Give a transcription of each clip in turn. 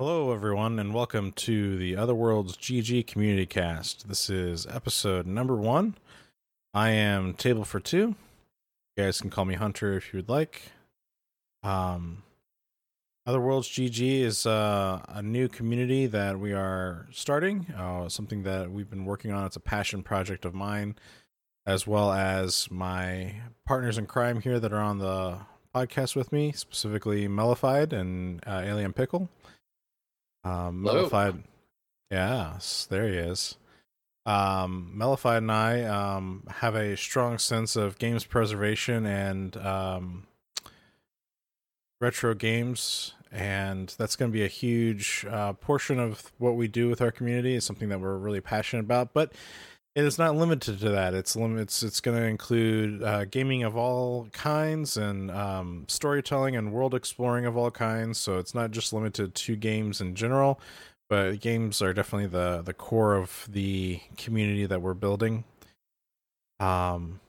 Hello, everyone, and welcome to the Otherworlds GG Community Cast. This is episode number one. I am Table for Two. You guys can call me Hunter if you would like. Um, Otherworlds GG is uh, a new community that we are starting, uh, something that we've been working on. It's a passion project of mine, as well as my partners in crime here that are on the podcast with me, specifically Mellified and uh, Alien Pickle. Um. Mellified, yes, there he is. Um, Mellified and I um, have a strong sense of games preservation and um, retro games, and that's going to be a huge uh, portion of what we do with our community. It's something that we're really passionate about, but it is not limited to that. It's lim- it's it's going to include uh, gaming of all kinds and um, storytelling and world exploring of all kinds. So it's not just limited to games in general, but games are definitely the the core of the community that we're building. Um,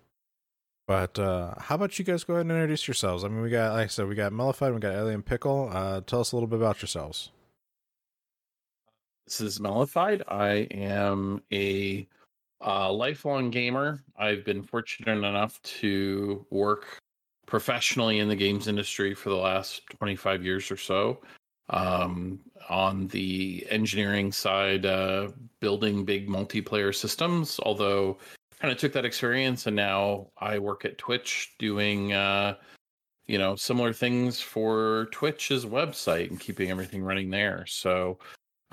but uh, how about you guys go ahead and introduce yourselves? I mean, we got like I said, we got Mellified, we got Alien Pickle. Uh, tell us a little bit about yourselves. This is Mellified. I am a uh, lifelong gamer. I've been fortunate enough to work professionally in the games industry for the last 25 years or so. Um, on the engineering side, uh, building big multiplayer systems, although kind of took that experience and now I work at Twitch doing, uh, you know, similar things for Twitch's website and keeping everything running there. So,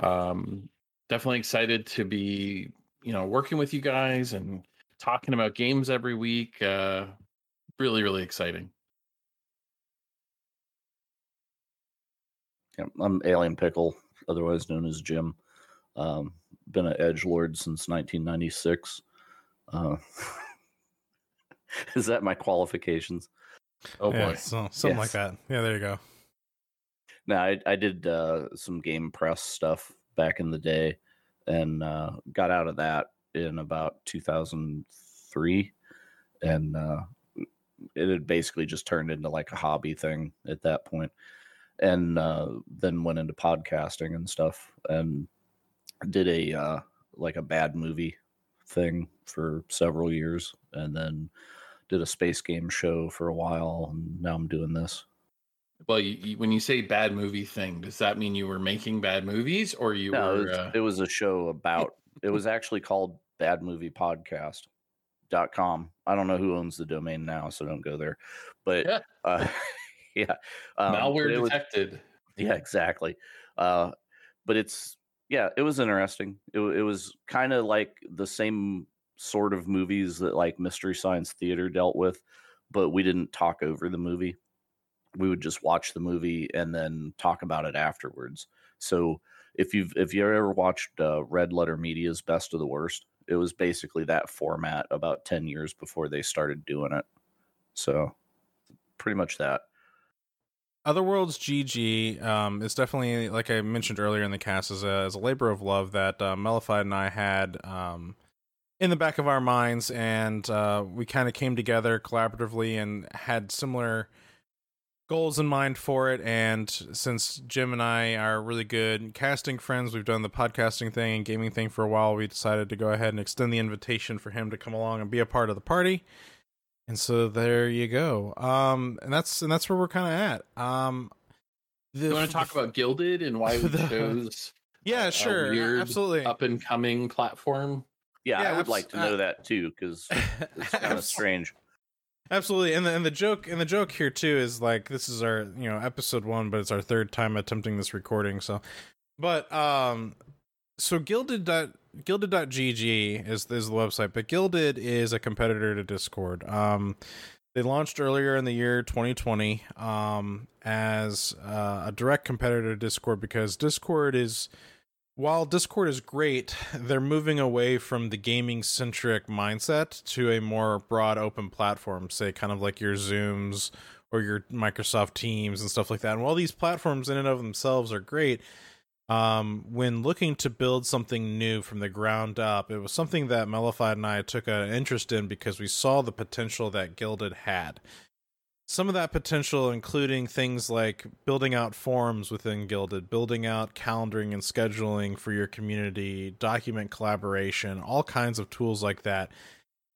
um, definitely excited to be you know working with you guys and talking about games every week uh really really exciting Yeah, I'm Alien Pickle, otherwise known as Jim. Um, been an Edge Lord since 1996. Uh, is that my qualifications? oh yeah, boy so, something Yes. like that. Yeah, there you go. Now I, I did uh, some game press stuff back in the day, and uh, got out of that in about 2003, and uh, it had basically just turned into like a hobby thing at that point, and uh, then went into podcasting and stuff, and did a uh, like a bad movie thing for several years, and then did a space game show for a while, and now I'm doing this. Well you, you, when you say bad movie thing does that mean you were making bad movies or you no, it were was, uh, it was a show about it was actually called bad movie podcast dot com. I don't know who owns the domain now so don't go there. But Yeah. uh, yeah um, malware it was- detected. Yeah exactly. Uh, but it's yeah it was interesting. It, it was kind of like the same sort of movies that like mystery science theater dealt with but we didn't talk over the movie we would just watch the movie and then talk about it afterwards. So if you've if you ever watched uh, red letter media's best of the worst it was basically that format about 10 years before they started doing it. So pretty much that. Otherworlds GG um, is definitely, like I mentioned earlier in the cast, is a, is a labor of love that uh, Mellified and I had um, in the back of our minds, and uh, we kind of came together collaboratively and had similar goals in mind for it. And since Jim and I are really good casting friends, we've done the podcasting thing and gaming thing for a while. We decided to go ahead and extend the invitation for him to come along and be a part of the party. And so there you go. Um, and that's and that's where we're kind of at. Um, the, you want to talk about Guilded and why we The- chose Yeah, a sure, weird absolutely. up and coming platform yeah, Yeah, i would abs- like to know that too because it's kind of strange Absolutely, and the and the joke and the joke here too is like this is our you know episode one, but it's our third time attempting this recording. So, but um, so Guilded dot guilded.gg is is the website, but Guilded is a competitor to Discord. Um, they launched earlier in the year 2020 um as uh, a direct competitor to Discord because Discord is while Discord is great, they're moving away from the gaming centric mindset to a more broad open platform, say kind of like your Zooms or your Microsoft Teams and stuff like that. And while these platforms in and of themselves are great, um, when looking to build something new from the ground up, it was something that Mellified and I took an interest in because we saw the potential that Guilded had. Some of that potential, including things like building out forums within Guilded, building out calendaring and scheduling for your community, document collaboration, all kinds of tools like that.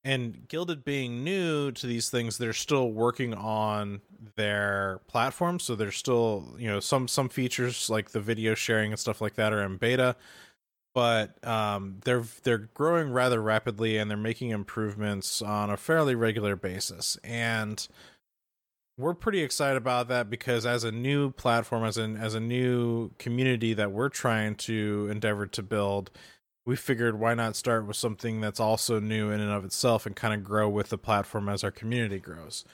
And Guilded being new to these things, they're still working on their platform. So there's still, you know, some some features like the video sharing and stuff like that are in beta but um, they're they're growing rather rapidly and they're making improvements on a fairly regular basis. And we're pretty excited about that because as a new platform, as an as a new community that we're trying to endeavor to build, we figured why not start with something that's also new in and of itself and kind of grow with the platform as our community grows.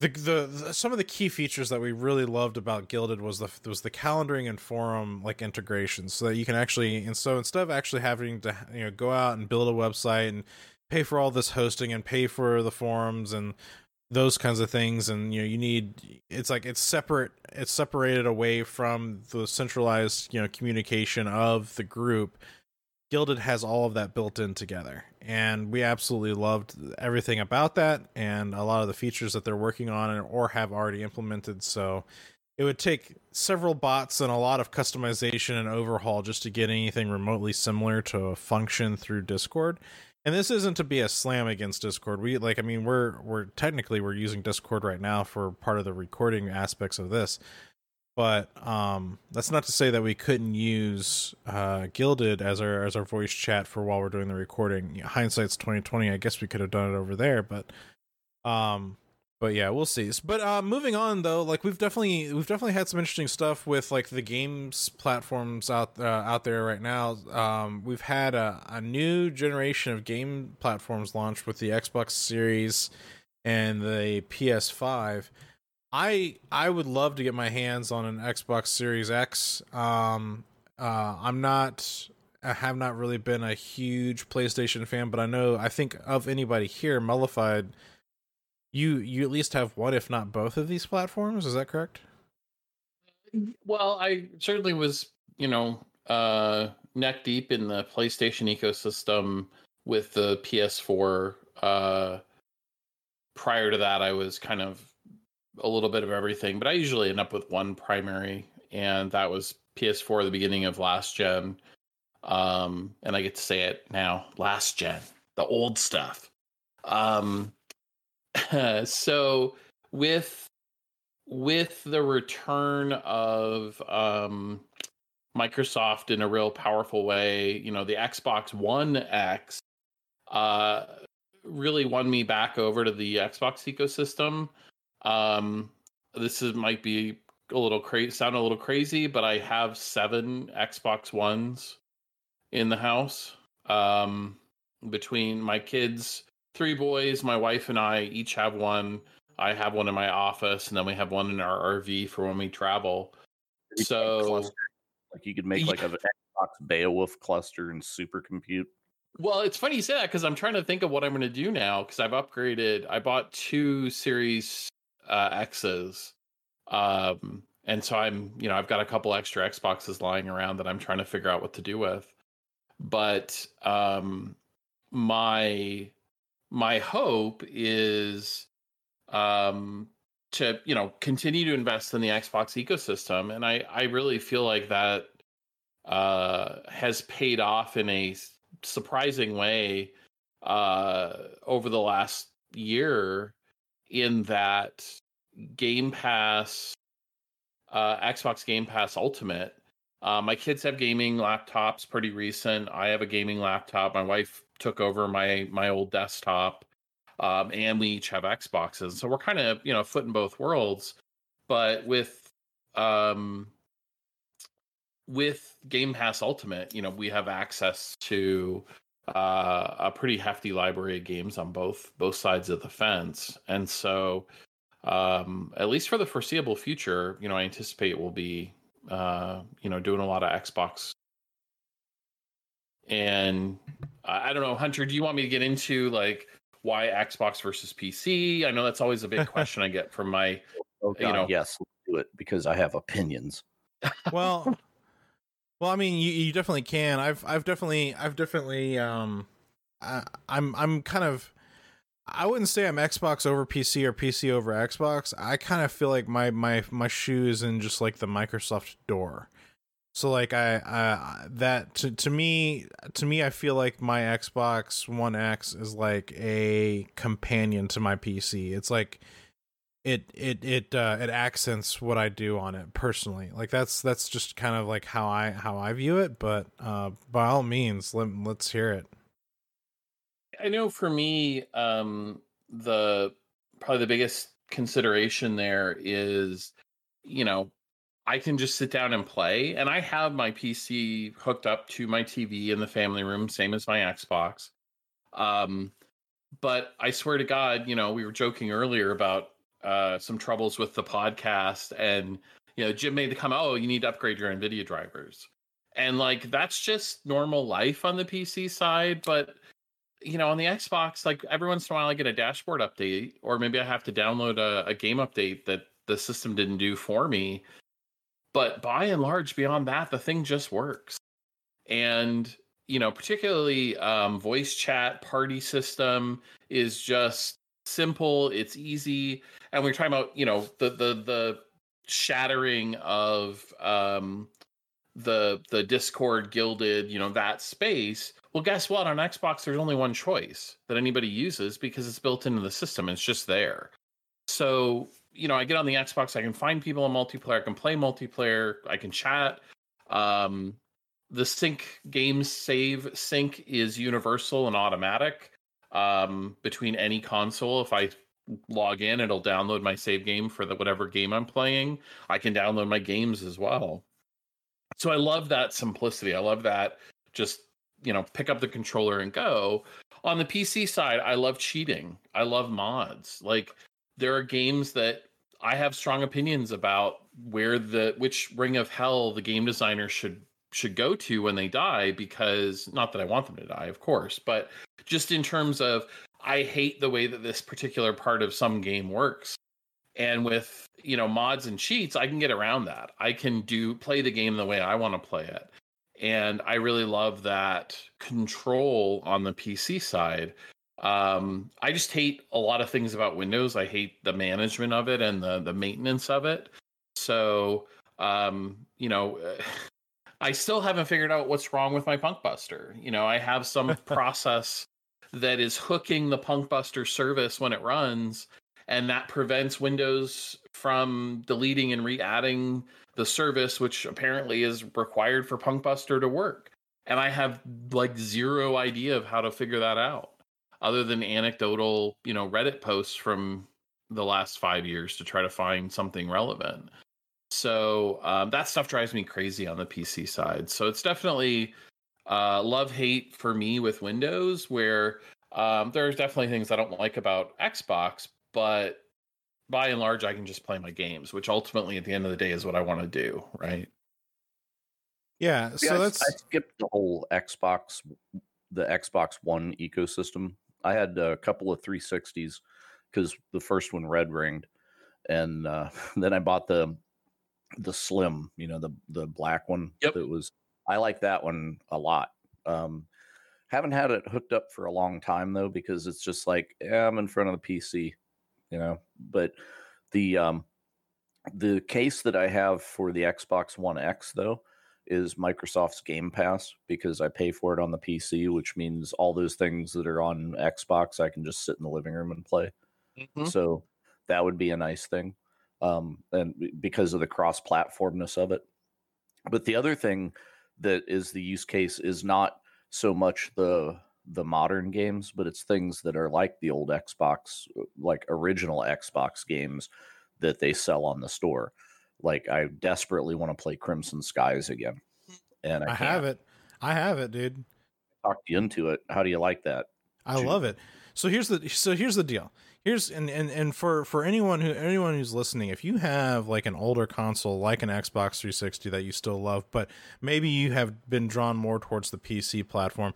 The, the, the some of the key features that we really loved about Guilded was the was the calendaring and forum like integrations, so that you can actually and so instead of actually having to you know go out and build a website and pay for all this hosting and pay for the forums and those kinds of things and you know you need it's like it's separate it's separated away from the centralized you know communication of the group. Guilded has all of that built in together and we absolutely loved everything about that and a lot of the features that they're working on or have already implemented so it would take several bots and a lot of customization and overhaul just to get anything remotely similar to a function through discord and this isn't to be a slam against discord. We like i mean we're we're technically we're using discord right now for part of the recording aspects of this. But um that's not to say that we couldn't use uh Guilded as our as our voice chat for while we're doing the recording. Hindsight's 2020 i guess we could have done it over there but um but yeah we'll see. But uh moving on though like we've definitely we've definitely had some interesting stuff with like the games platforms out uh, out there right now. Um we've had a, a new generation of game platforms launched with the xbox series and the ps5 i i would love to get my hands on an xbox series x. Um uh i'm not I have not really been a huge PlayStation fan, but I know I think of anybody here, Mellified you you at least have one if not both of these platforms is that correct? Well i certainly was you know uh neck deep in the playstation ecosystem with the ps4 uh prior to that i was kind of a little bit of everything but i usually end up with one primary and that was ps4 the beginning of last gen. Um and i get to say it now last gen the old stuff. Um so with with the return of um, Microsoft in a real powerful way, you know, the Xbox One X uh, really won me back over to the Xbox ecosystem. Um, this is might be a little crazy, sound a little crazy, but I have seven Xbox Ones in the house. Um, between my kids three boys. My wife and I each have one. I have one in my office, and then we have one in our RV for when we travel. So, like you could make like yeah. an Xbox Beowulf cluster and supercompute. Well, it's funny you say that because I'm trying to think of what I'm going to do now because I've upgraded. I bought two Series uh, X's, um, and so I'm, you know, I've got a couple extra Xboxes lying around that I'm trying to figure out what to do with. But um, my my hope is um to you know continue to invest in the Xbox ecosystem and I I really feel like that uh has paid off in a surprising way uh over the last year in that Game Pass uh Xbox Game Pass Ultimate uh, my kids have gaming laptops pretty recent. I have a gaming laptop. My wife took over my my old desktop, um, and we each have Xboxes. So we're kind of you know foot in both worlds. But with um, with Game Pass Ultimate, you know, we have access to uh, a pretty hefty library of games on both both sides of the fence, and so um, at least for the foreseeable future, you know, I anticipate we'll be uh, you know doing a lot of Xbox and I don't know, Hunter, do you want me to get into like why Xbox versus PC? I know that's always a big question I get from my, oh, God, you know, yes, do it because I have opinions. well, well, I mean, you, you definitely can. I've, I've definitely, I've definitely, um, I, I'm, I'm kind of, I wouldn't say I'm Xbox over PC or PC over Xbox. I kind of feel like my my my shoe is in just like the Microsoft door. So like I, I that to to me to me I feel like my Xbox One X is like a companion to my PC. It's like it it it uh, it accents what I do on it personally. Like that's that's just kind of like how I how I view it. But uh, by all means, let let's hear it. I know for me, um, the probably the biggest consideration there is, you know, I can just sit down and play, and I have my PC hooked up to my TV in the family room, same as my Xbox. Um, but I swear to God, you know, we were joking earlier about uh, some troubles with the podcast, and you know, Jim made the comment, "Oh, you need to upgrade your NVIDIA drivers," and like that's just normal life on the PC side, but you know, on the Xbox, like every once in a while I get a dashboard update, or maybe I have to download a, a game update that the system didn't do for me. But by and large, beyond that, the thing just works. And, you know, particularly um, voice chat party system is just simple, it's easy. And we're talking about, you know, the the the shattering of um the the Discord Guilded, you know, that space well, guess what? On Xbox, there's only one choice that anybody uses because it's built into the system. It's just there. So, you know, I get on the Xbox, I can find people in multiplayer, I can play multiplayer, I can chat. Um, the sync game save sync is universal and automatic um, between any console. If I log in, it'll download my save game for the whatever game I'm playing. I can download my games as well. So I love that simplicity. I love that just you know pick up the controller and go on the pc side i love cheating i love mods like there are games that i have strong opinions about where the which ring of hell the game designer should should go to when they die because not that i want them to die of course but just in terms of i hate the way that this particular part of some game works and with you know mods and cheats i can get around that i can do play the game the way i want to play it and I really love that control on the PC side. Um, I just hate a lot of things about Windows. I hate the management of it and the the maintenance of it. So, um, you know, I still haven't figured out what's wrong with my Punkbuster. You know, I have some process that is hooking the Punkbuster service when it runs, and that prevents Windows from deleting and re-adding the service, which apparently is required for Punkbuster to work. And I have like zero idea of how to figure that out, other than anecdotal, you know, Reddit posts from the last five years to try to find something relevant. So um, that stuff drives me crazy on the PC side. So it's definitely uh, love hate for me with Windows, where um, there's definitely things I don't like about Xbox, but by and large, I can just play my games, which ultimately at the end of the day is what I want to do, right? Yeah. So yeah, that's I, I skipped the whole Xbox, the Xbox One ecosystem. I had a couple of 360s because the first one red ringed, and uh, then I bought the the slim, you know, the the black one. Yep. That was I like that one a lot. Um, haven't had it hooked up for a long time though because it's just like yeah, I'm in front of the PC you know. But the um, the case that I have for the Xbox One X though is Microsoft's Game Pass because I pay for it on the PC, which means all those things that are on Xbox I can just sit in the living room and play. Mm-hmm. So that would be a nice thing. Um, and because of the cross platformness of it. But the other thing that is the use case is not so much the the modern games, but it's things that are like the old Xbox, like original Xbox games that they sell on the store. Like I desperately want to play Crimson Skies again, and I, I have it. I have it, dude. Talked you into it. How do you like that? I love it. So here's the so here's the deal. Here's and, and and for for anyone who anyone who's listening, if you have like an older console like an Xbox 360 that you still love, but maybe you have been drawn more towards the PC platform,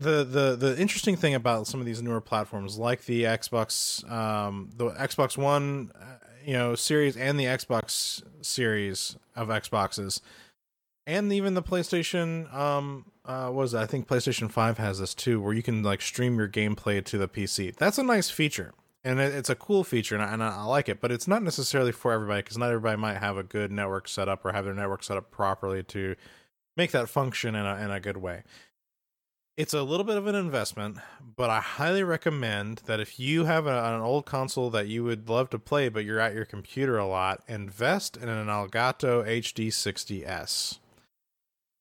the the the interesting thing about some of these newer platforms like the Xbox um the Xbox 1 uh, you know series and the Xbox series of Xboxes and even the PlayStation um uh was I think PlayStation 5 has this too where you can like stream your gameplay to the PC. That's a nice feature. And it, it's a cool feature and I, and I like it, but it's not necessarily for everybody cuz not everybody might have a good network set up or have their network set up properly to make that function in a in a good way. It's a little bit of an investment, but I highly recommend that if you have a, an old console that you would love to play, but you're at your computer a lot, invest in an Elgato HD60S.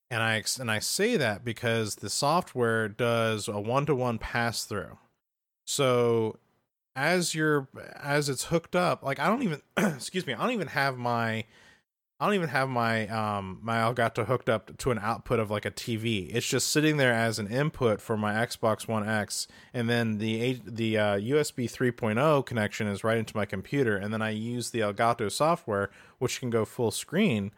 And I and I say that because the software does a one to one pass through. So as you're as it's hooked up, like I don't even excuse me, I don't even have my I don't even have my um my Elgato hooked up to an output of like a TV. It's just sitting there as an input for my Xbox One X, and then the the uh, USB 3.0 connection is right into my computer, and then I use the Elgato software, which can go full screen,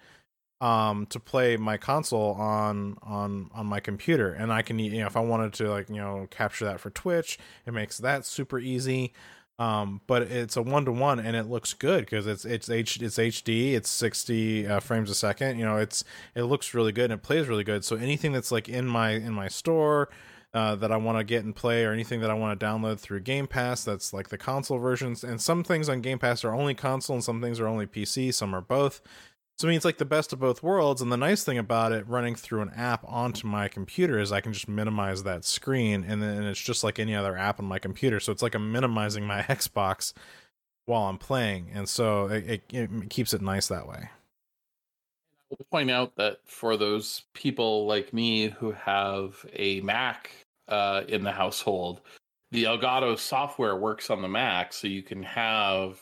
um, to play my console on on on my computer, and I can you know if I wanted to like you know capture that for Twitch, it makes that super easy um but it's a one to one and it looks good because it's it's H it's HD it's 60 uh, frames a second you know it's it looks really good and it plays really good. So anything that's like in my in my store uh, that I want to get and play or anything that I want to download through Game Pass that's like the console versions and some things on Game Pass are only console and some things are only PC some are both so I mean, it's like the best of both worlds. And the nice thing about it running through an app onto my computer is I can just minimize that screen, and then it's just like any other app on my computer. So it's like I'm minimizing my Xbox while I'm playing, and so it, it, it keeps it nice that way. Will point out that for those people like me who have a Mac uh, in the household, the Elgato software works on the Mac, so you can have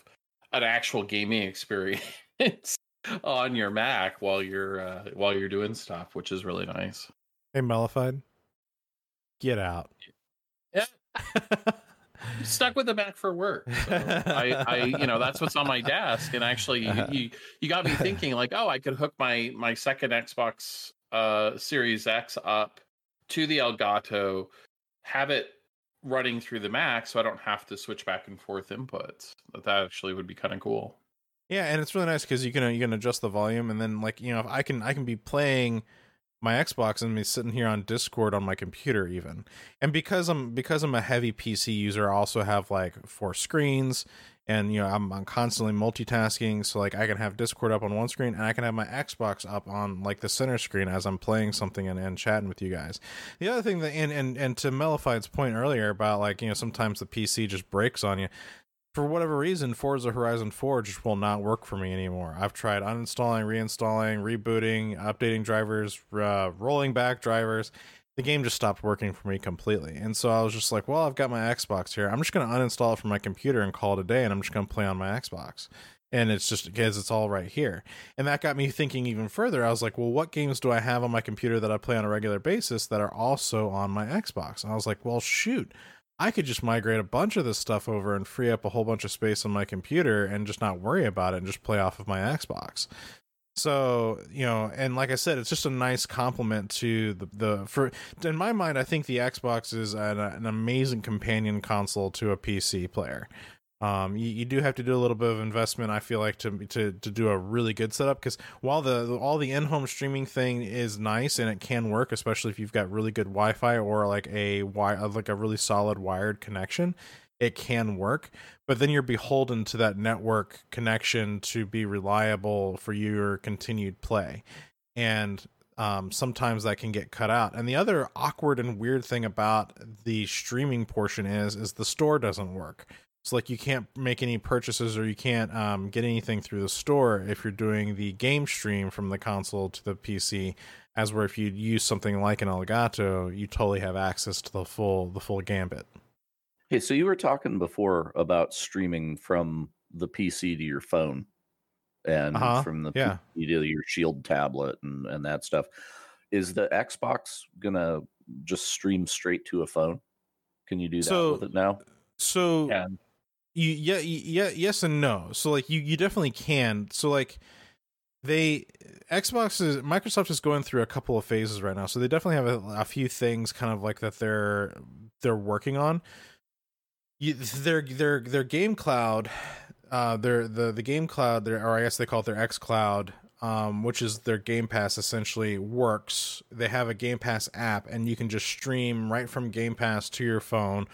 an actual gaming experience on your Mac while you're uh, while you're doing stuff, which is really nice. Hey, Mellified, get out. Yeah. I'm stuck with the Mac for work. So I, I, you know, that's what's on my desk. And actually, you, you, you got me thinking, like, oh, I could hook my my second Xbox uh, Series X up to the Elgato, have it running through the Mac, so I don't have to switch back and forth inputs. That actually would be kind of cool. Yeah, and it's really nice because you can uh, you can adjust the volume, and then like you know I can I can be playing my Xbox and be sitting here on Discord on my computer even, and because I'm because I'm a heavy PC user, I also have like four screens, and you know I'm, I'm constantly multitasking, so like I can have Discord up on one screen and I can have my Xbox up on like the center screen as I'm playing something and, and chatting with you guys. The other thing that and and and to Mellified's point earlier about like you know sometimes the PC just breaks on you for whatever reason, Forza Horizon 4 just will not work for me anymore. I've tried uninstalling, reinstalling, rebooting, updating drivers, uh, rolling back drivers. The game just stopped working for me completely. And so I was just like, well, I've got my Xbox here. I'm just going to uninstall it from my computer and call it a day, and I'm just going to play on my Xbox. And it's just because it's all right here. And that got me thinking even further. I was like, well, what games do I have on my computer that I play on a regular basis that are also on my Xbox? And I was like, well, shoot. I could just migrate a bunch of this stuff over and free up a whole bunch of space on my computer and just not worry about it and just play off of my Xbox. So, you know, and like I said, it's just a nice compliment to the, the for in my mind, I think the Xbox is an, an amazing companion console to a PC player. Um, you, you do have to do a little bit of investment, I feel like, to to to do a really good setup. Because while the all the in-home streaming thing is nice and it can work, especially if you've got really good Wi-Fi or like a uh, like a really solid wired connection, it can work. But then you're beholden to that network connection to be reliable for your continued play, and um, sometimes that can get cut out. And the other awkward and weird thing about the streaming portion is is the store doesn't work. So like you can't make any purchases or you can't um, get anything through the store if you're doing the game stream from the console to the PC. As where if you use something like an Elgato, you totally have access to the full the full gambit. Hey, so you were talking before about streaming from the PC to your phone and uh-huh. from the yeah. PC to your Shield tablet and, and that stuff. Is the Xbox gonna just stream straight to a phone? Can you do that so, with it now? So yeah you yeah yeah yes and no. So like you you definitely can. So like they xbox is microsoft is going through a couple of phases right now. So they definitely have a, a few things kind of like that they're they're working on. You, their their their game cloud uh their the the game cloud their or i guess they call it their x cloud um, which is their Game Pass, essentially works. They have a Game Pass app, and you can just stream right from Game Pass to your phone,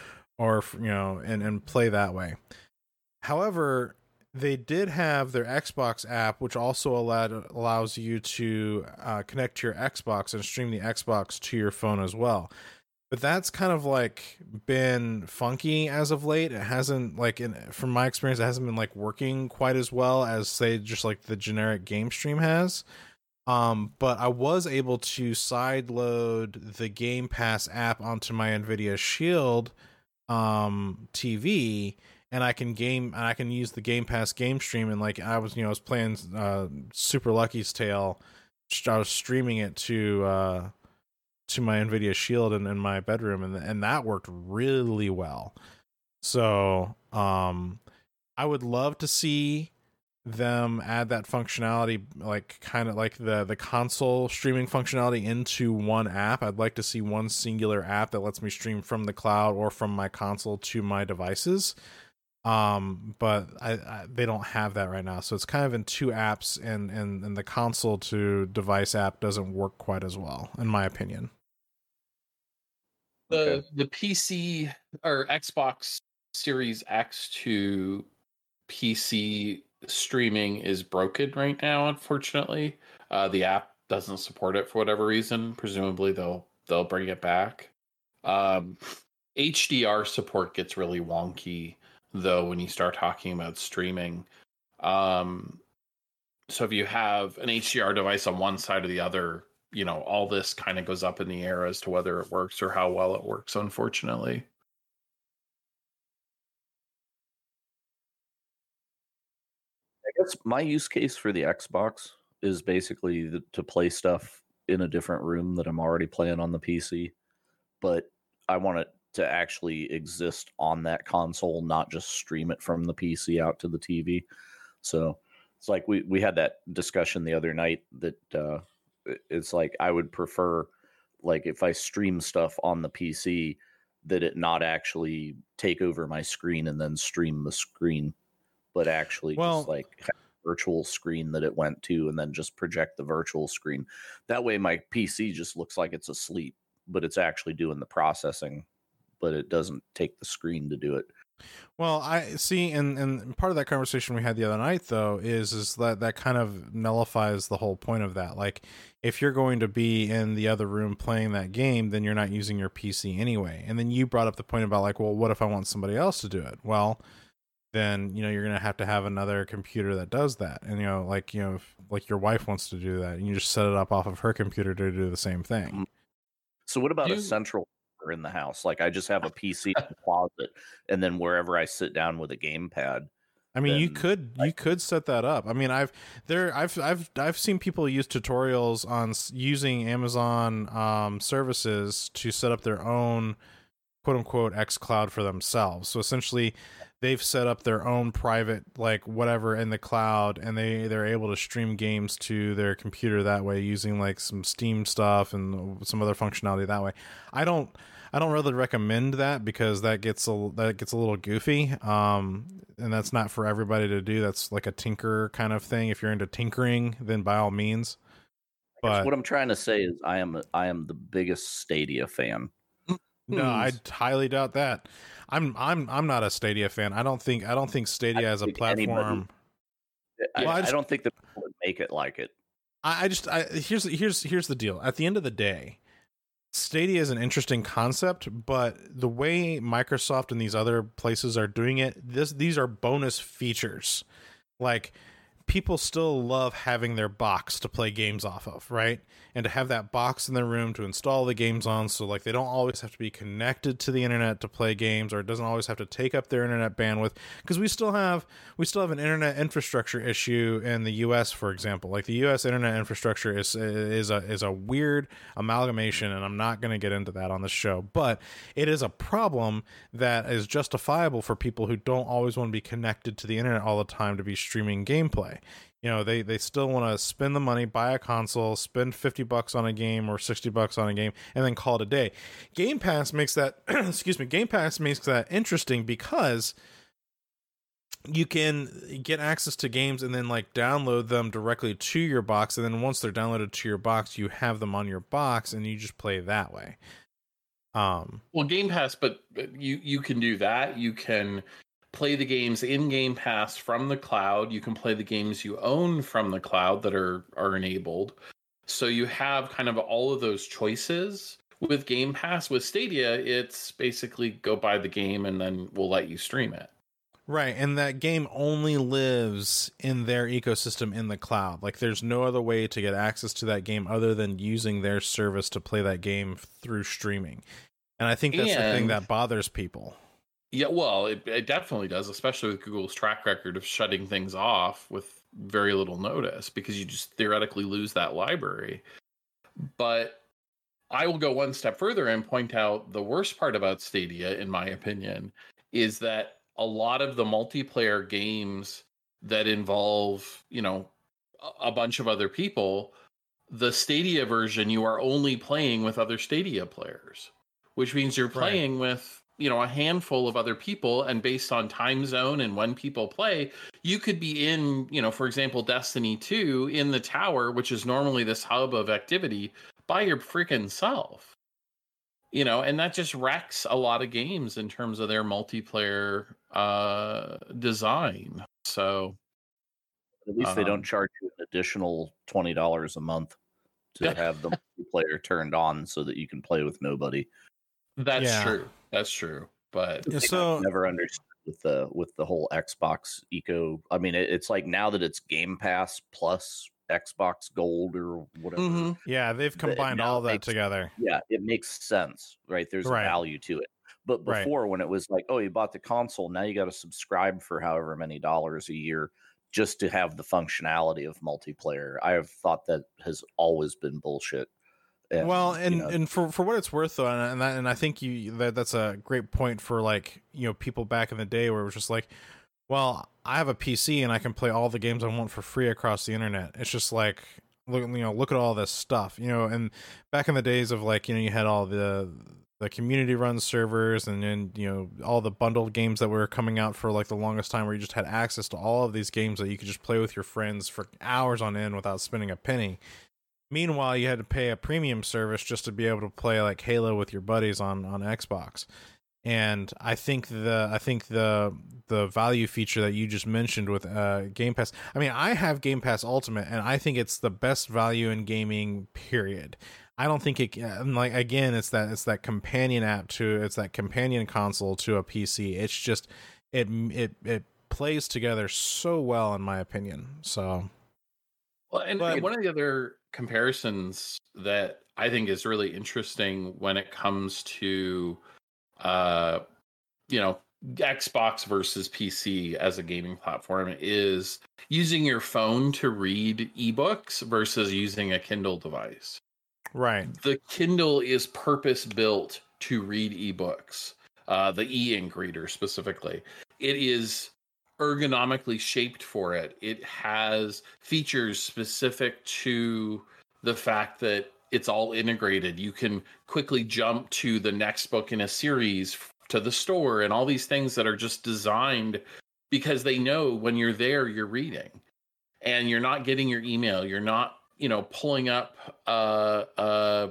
or you know, and and play that way. However, they did have their Xbox app, which also allowed allows you to uh, connect to your Xbox and stream the Xbox to your phone as well. But that's kind of like been funky as of late. It hasn't like in from my experience, it hasn't been like working quite as well as say just like the generic game stream has. Um, but I was able to side load the Game Pass app onto my Nvidia Shield um TV and I can game and I can use the Game Pass game stream and like I was you know I was playing uh Super Lucky's Tale I was streaming it to uh to my Nvidia Shield in, in my bedroom and and that worked really well. So, um I would love to see them add that functionality like kind of like the the console streaming functionality into one app. I'd like to see one singular app that lets me stream from the cloud or from my console to my devices um but I, I, they don't have that right now so it's kind of in two apps and and and the console to device app doesn't work quite as well in my opinion the okay. the pc or xbox series x to pc streaming is broken right now unfortunately. Uh the app doesn't support it for whatever reason. Presumably they'll they'll bring it back. Um hdr support gets really wonky though when you start talking about streaming. Um so if you have an hdr device on one side or the other you know all this kind of goes up in the air as to whether it works or how well it works unfortunately guess my use case for the xbox is basically the, to play stuff in a different room that i'm already playing on the pc but i want it to actually exist on that console, not just stream it from the PC out to the TV. So it's like we we had that discussion the other night that uh, it's like I would prefer like if I stream stuff on the PC that it not actually take over my screen and then stream the screen, but actually well, just like virtual screen that it went to and then just project the virtual screen. That way my PC just looks like it's asleep, but it's actually doing the processing but it doesn't take the screen to do it. Well, I see, and and part of that conversation we had the other night though is is that that kind of nullifies the whole point of that. Like, if you're going to be in the other room playing that game, then you're not using your PC anyway. And then you brought up the point about like, well, what if I want somebody else to do it? Well, then you know you're gonna have to have another computer that does that. And you know, like you know, if, like your wife wants to do that, and you just set it up off of her computer to do the same thing. Mm. So, what about you, a central in the house. Like I just have a PC in the closet, and then wherever I sit down with a gamepad. I mean, you could you could set that up. I mean, I've there I've I've I've seen people use tutorials on using Amazon um, services to set up their own quote unquote X Cloud for themselves. So essentially, they've set up their own private like whatever in the cloud, and they they're able to stream games to their computer that way using like some Steam stuff and some other functionality that way. I don't. I don't really recommend that because that gets a that gets a little goofy. Um, and that's not for everybody to do. That's like a tinker kind of thing. If you're into tinkering, then by all means. But what I'm trying to say is, I am I am the biggest Stadia fan. No, I highly doubt that. I'm I'm I'm not a Stadia fan. I don't think I don't think Stadia as a platform. I, well, I, just, I, don't think that people would make it like it. I, I just I, here's here's here's the deal. At the end of the day, Stadia is an interesting concept, but the way Microsoft and these other places are doing it, this these are bonus features. Like people still love having their box to play games off of, right? And to have that box in their room to install the games on so like they don't always have to be connected to the internet to play games or it doesn't always have to take up their internet bandwidth because we still have we still have an internet infrastructure issue in the US for example. Like the US internet infrastructure is is a is a weird amalgamation and I'm not going to get into that on this show, but it is a problem that is justifiable for people who don't always want to be connected to the internet all the time to be streaming gameplay play. You know, they they still want to spend the money, buy a console, spend 50 bucks on a game or 60 bucks on a game and then call it a day. Game Pass makes that excuse me, Game Pass makes that interesting because you can get access to games and then like download them directly to your box and then once they're downloaded to your box you have them on your box and you just play that way um well game pass but you you can do that you can play the games in game pass from the cloud you can play the games you own from the cloud that are are enabled so you have kind of all of those choices with game pass with stadia it's basically go buy the game and then we'll let you stream it Right, and that game only lives in their ecosystem in the cloud. Like there's no other way to get access to that game other than using their service to play that game through streaming. And I think that's and, the thing that bothers people. Yeah, well, it, it definitely does, especially with Google's track record of shutting things off with very little notice because you just theoretically lose that library. But I will go one step further and point out the worst part about Stadia, in my opinion, is that a lot of the multiplayer games that involve, you know, a bunch of other people, the Stadia version you are only playing with other Stadia players, which means you're playing right. with you know a handful of other people and based on time zone and when people play you could be in you know for example destiny 2 in the tower which is normally this hub of activity by your freaking self. You know and that just wrecks a lot of games in terms of their multiplayer uh design. So at least they don't um charge you an additional $20 a month to have the multiplayer turned on so that you can play with nobody. That's yeah. true that's true but yeah, so I've never understood with the with the whole xbox eco i mean it, it's like now that it's game pass plus Xbox Gold or whatever. Mm-hmm. Yeah, they've combined all that makes, together. Yeah, it makes sense, right? There's right. value to it. But before, right. when it was like, oh, you bought the console, now you got to subscribe for however many dollars a year just to have the functionality of multiplayer. I have thought that has always been bullshit. And, well, and, you know, and for for what it's worth, though, and that, and I think you that that's a great point for like you know people back in the day where it was just like, well, I have a PC and I can play all the games I want for free across the internet. It's just like look you know look at all this stuff you know and back in the days of like you know you had all the the community run servers and then you know all the bundled games that were coming out for like the longest time where you just had access to all of these games that you could just play with your friends for hours on end without spending a penny meanwhile you had to pay a premium service just to be able to play like halo with your buddies on on xbox and I think the I think the the value feature that you just mentioned with uh, Game Pass. I mean, I have Game Pass Ultimate, and I think it's the best value in gaming. Period. I don't think it like again. It's that it's that companion app to it's that companion console to a PC. It's just it it it plays together so well in my opinion. So, well, and but, one of the other comparisons that I think is really interesting when it comes to uh, you know, Xbox versus PC as a gaming platform is using your phone to read ebooks versus using a Kindle device. Right. The Kindle is purpose built to read ebooks, uh, the e ink reader specifically. It is ergonomically shaped for it. It has features specific to the fact that it's all integrated. You can quickly jump to the next book in a series to the store and all these things that are just designed because they know when you're there you're reading and you're not getting your email you're not you know pulling up uh uh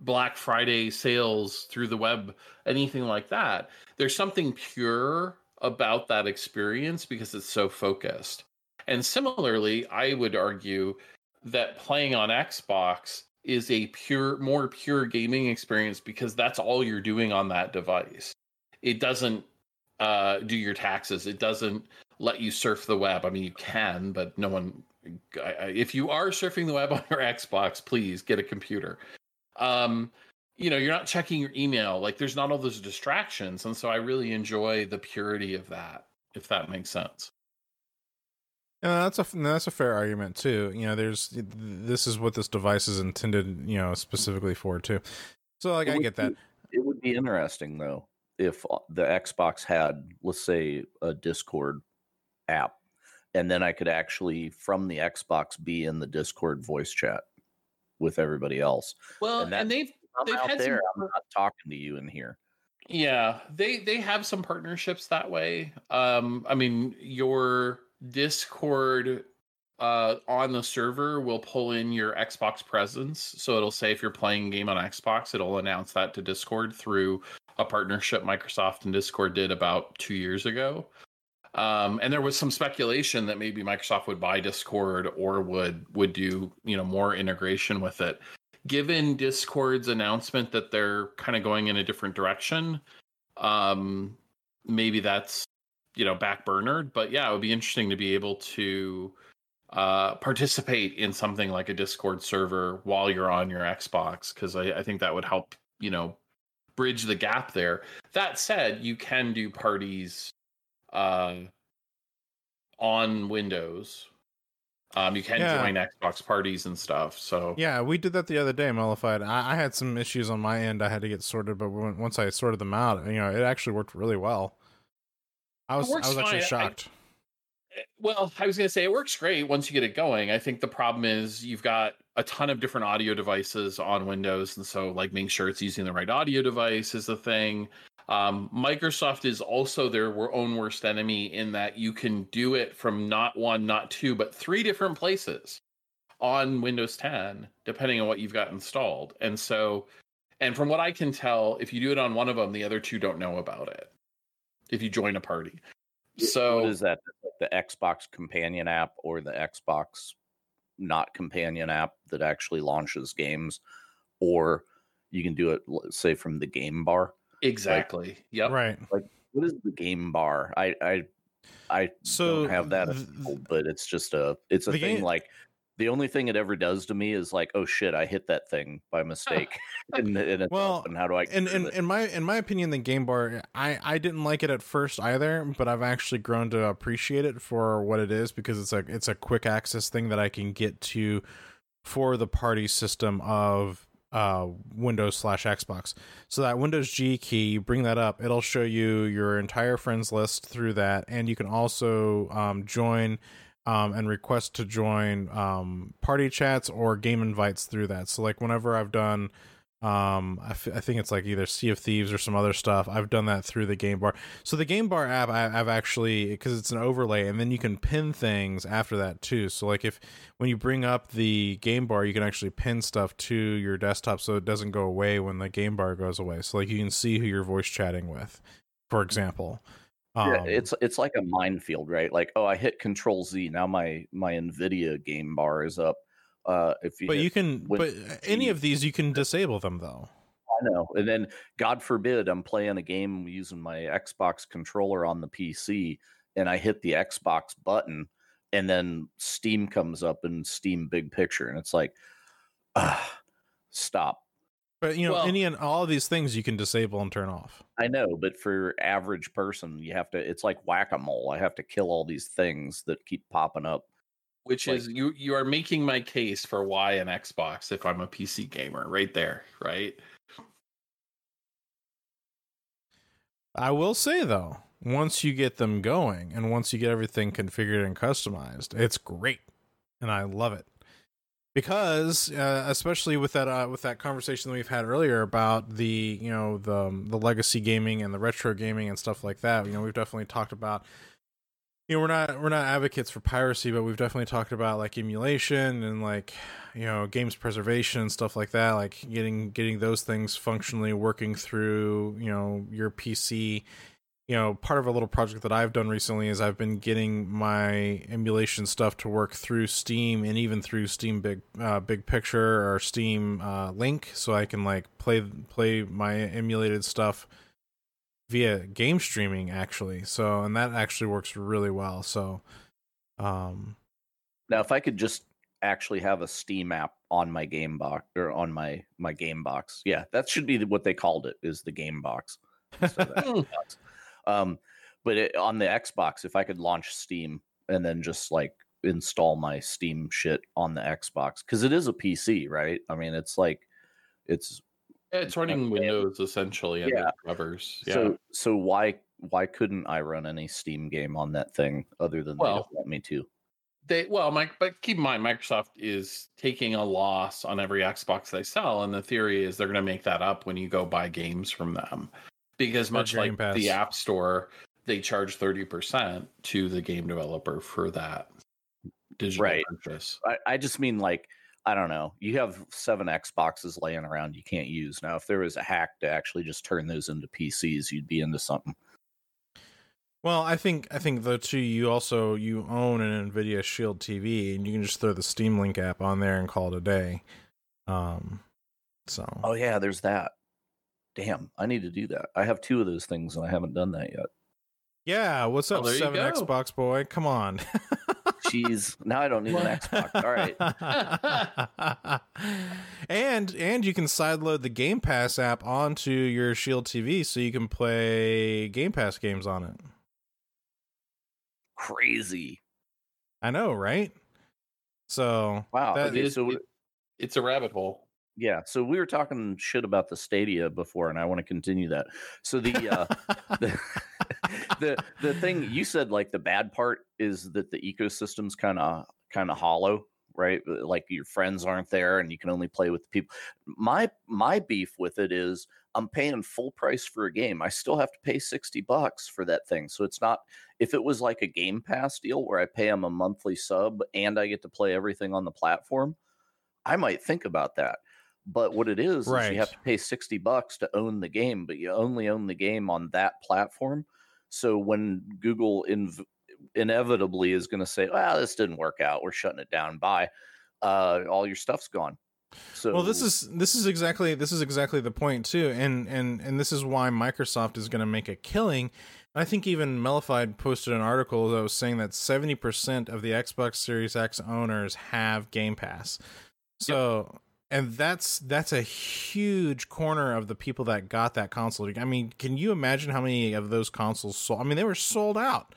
black friday sales through the web anything like that there's something pure about that experience because it's so focused. And similarly i would argue that playing on xbox is a pure more pure gaming experience because that's all you're doing on that device. It doesn't uh, do your taxes. It doesn't let you surf the web. I mean you can but no one if you are surfing the web on your xbox please get a computer. Um you know you're not checking your email like there's not all those distractions and so i really enjoy the purity of that if that makes sense Yeah, that's a that's a fair argument too. You know, there's this is what this device is intended, you know, specifically for too. So like I get that. Be, it would be interesting though if uh, the Xbox had, let's say, a Discord app, and then I could actually from the Xbox be in the Discord voice chat with everybody else. Well, and, and they've I'm out there. Some... I'm not talking to you in here. Yeah, they they have some partnerships that way. Um, I mean, your Discord uh on the server will pull in your Xbox presence. So it'll say if you're playing a game on Xbox, it'll announce that to Discord through a partnership Microsoft and Discord did about two years ago. Um, and there was some speculation that maybe Microsoft would buy Discord or would would do you know more integration with it given Discord's announcement that they're kind of going in a different direction, um, maybe that's you know backburnered. But yeah, it would be interesting to be able to uh, participate in something like a Discord server while you're on your Xbox because I, I think that would help you know bridge the gap there. That said, you can do parties uh, on Windows um, you can Yeah. join Xbox parties and stuff. So Yeah, we did that the other day, Mellified. I, I had some issues on my end I had to get sorted, but when, once I sorted them out, you know, it actually worked really well. I was I was actually fine. I- shocked. Well, I was going to say it works great once you get it going. I think the problem is you've got a ton of different audio devices on Windows, and so like making sure it's using the right audio device is the thing. Um, Microsoft is also their own worst enemy in that you can do it from not one, not two, but three different places on Windows 10, depending on what you've got installed. And so, and from what I can tell, if you do it on one of them, the other two don't know about it. If you join a party, so what is that? The Xbox companion app or the Xbox not companion app that actually launches games, or you can do it, say, from the game bar. Exactly, yep. Right. Like what is the game bar? I I I So don't have that, th- available, but it's just a it's a thing. game- Like the only thing it ever does to me is like, oh shit, I hit that thing by mistake, and, and, it's Well, and how do I? get in in, in my in my opinion the game bar I I didn't like it at first either but I've actually grown to appreciate it for what it is because it's a it's a quick access thing that I can get to for the party system of uh Windows slash Xbox so that Windows G key you bring that up it'll show you your entire friends list through that and you can also um join um, and request to join um, party chats or game invites through that. So, like, whenever I've done um I, f- I think it's like either sea of thieves or some other stuff i've done that through the game bar so the game bar app I, i've actually because it's an overlay and then you can pin things after that too so like if when you bring up the game bar you can actually pin stuff to your desktop so it doesn't go away when the game bar goes away so like you can see who you're voice chatting with for example yeah, Um, it's it's like a minefield, right? Like, oh, I hit Control Z. Now my my Nvidia game bar is up. Uh, if you but you can but any of these you can disable them though I know. And then, God forbid, I'm playing a game using my Xbox controller on the PC and I hit the Xbox button, and then Steam comes up and Steam Big Picture. And it's like, ah, stop. but you know Well- any and all of these things you can disable and turn off I know, but for average person, you have to, it's like whack a mole. I have to kill all these things that keep popping up. Which Like- is you you are making my case for why an Xbox if I'm a PC gamer, right there, right? I will say though, once you get them going and once you get everything configured and customized, it's great, and I love it because uh, especially with that uh, with that conversation that we've had earlier about the you know the the legacy gaming and the retro gaming and stuff like that. You know, we've definitely talked about. You know, we're not we're not advocates for piracy, but we've definitely talked about like emulation and like you know games preservation and stuff like that like getting getting those things functionally working through you know your pc you know part of a little project that i've done recently is i've been getting my emulation stuff to work through steam and even through steam big uh, big picture or steam uh, link so i can like play play my emulated stuff via game streaming actually. So and that actually works really well. So um Now, if I could just actually have a Steam app on my game box or on my my game box, yeah, that should be what they called it is the game box. instead um, but it, on the Xbox, if I could launch Steam and then just like install my Steam shit on the Xbox, because it is a PC, right? I mean, it's like it's It's running Okay. Windows essentially under Yeah. the covers. Yeah. so so why why couldn't I run any Steam game on that thing other than they don't want me to? they well, Mike, but keep in mind, Microsoft is taking a loss on every Xbox they sell, and the theory is they're going to make that up when you go buy games from them. because much like Pass. the App Store, they charge 30% to the game developer for that digital Right. purchase. I, I just mean like I don't know. You have seven Xboxes laying around you can't use. Now, if there was a hack to actually just turn those into PCs, you'd be into something. Well, I think I think though too. You also you own an Nvidia Shield TV, and you can just throw the Steam Link app on there and call it a day. Um, so Oh yeah, there's that. Damn, I need to do that. I have two of those things and I haven't done that yet. yeah, what's Oh, up, there you Seven. Xbox boy? Come on. Jeez, now I don't need an Xbox. All right. and and you can sideload the Game Pass app onto your Shield TV, so you can play Game Pass games on it. Crazy. I know, right? So Wow. That okay, it is. It, it's a rabbit hole. Yeah, so we were talking shit about the Stadia before, and I want to continue that. So the uh, the, the the thing you said, like the bad part is that the ecosystem's kind of kind of hollow, right? Uh, Like your friends aren't there, and you can only play with the people. My my beef with it is I'm paying full price for a game. I still have to pay sixty bucks for that thing. So it's not if it was like a Game Pass deal where I pay them a monthly sub and I get to play everything on the platform, I might think about that. But what it is, is you have to pay 60 bucks to own the game, but you only own the game on that platform. So when Google inv- inevitably is going to say, well, this didn't work out, we're shutting it down, bye, uh, all your stuff's gone. So well this is this is exactly this is exactly the point too and and and this is why microsoft is going to make a killing. I think even mellified posted an article that was saying that 70% of the xbox series x owners have game pass. So and that's that's a huge corner of the people that got that console i mean can you imagine how many of those consoles sold i mean they were sold out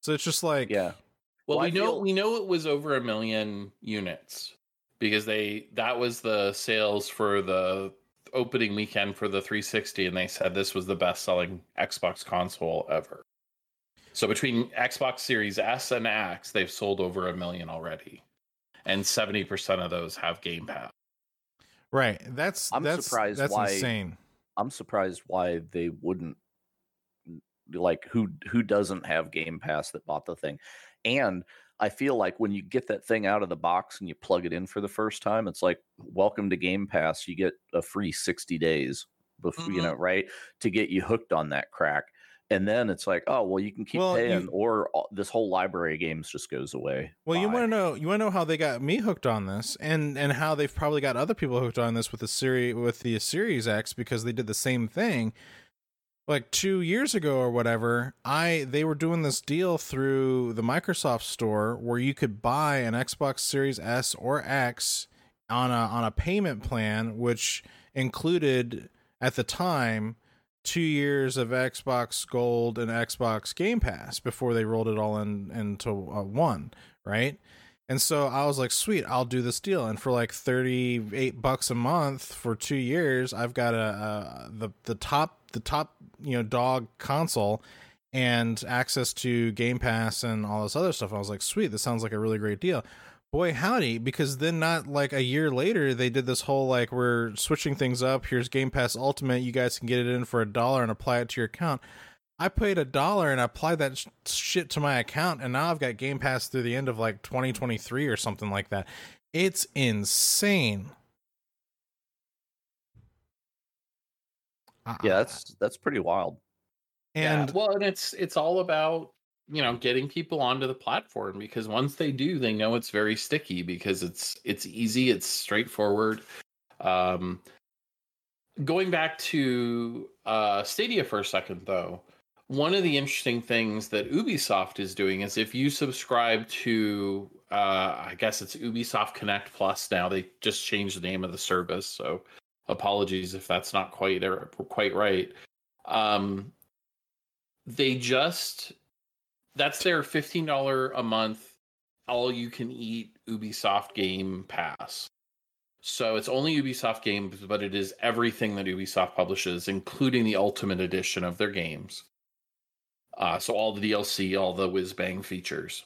so it's just like yeah. Well, Well, I we know feel- we know it was over a million units because they that was the sales for the opening weekend for the 360 and they said this was the best selling Xbox console ever. So between Xbox Series S and X, they've sold over a million already. And 70% of those have Game Pass. Right that's I'm that's surprised that's why- insane I'm surprised why they wouldn't like who who doesn't have Game Pass that bought the thing. And I feel like when you get that thing out of the box and you plug it in for the first time, it's like welcome to Game Pass. You get a free 60 days before you Mhm. know, right? To get you hooked on that crack. And then it's like, oh well, you can keep Well, paying, you- or all- this whole library of games just goes away. Well, you want to know you want to know how they got me hooked on this, and and how they've probably got other people hooked on this with the series with the Series X because they did the same thing. Like two years ago or whatever, I they were doing this deal through the Microsoft Store where you could buy an Xbox Series S or X on a on a payment plan, which included at the time two years of Xbox Gold and Xbox Game Pass before they rolled it all in into uh, one, right? And so I was like, sweet, I'll do this deal. And for like thirty eight bucks a month for two years, I've got a, a the the top the top you know dog console and access to Game Pass and all this other stuff. I was like, sweet, this sounds like a really great deal. Boy, howdy, because then not like a year later, they did this whole like, we're switching things up. Here's Game Pass Ultimate. You guys can get it in for a dollar and apply it to your account. I paid a dollar and applied that sh- shit to my account, and now I've got Game Pass through the end of like 2023 or something like that. It's insane. Yeah, ah. that's that's pretty wild. and yeah, well, and it's it's all about you know getting people onto the platform because once they do, they know it's very sticky because it's it's easy, it's straightforward. Um, going back to uh, Stadia for a second, though, one of the interesting things that Ubisoft is doing is if you subscribe to, uh, I guess it's Ubisoft Connect Plus now. They just changed the name of the service, so apologies if that's not quite er, quite right. Um, they just that's their fifteen dollar a month all you can eat Ubisoft Game Pass. So it's only Ubisoft games, but it is everything that Ubisoft publishes, including the Ultimate Edition of their games. Uh, so all the DLC, all the whiz bang features.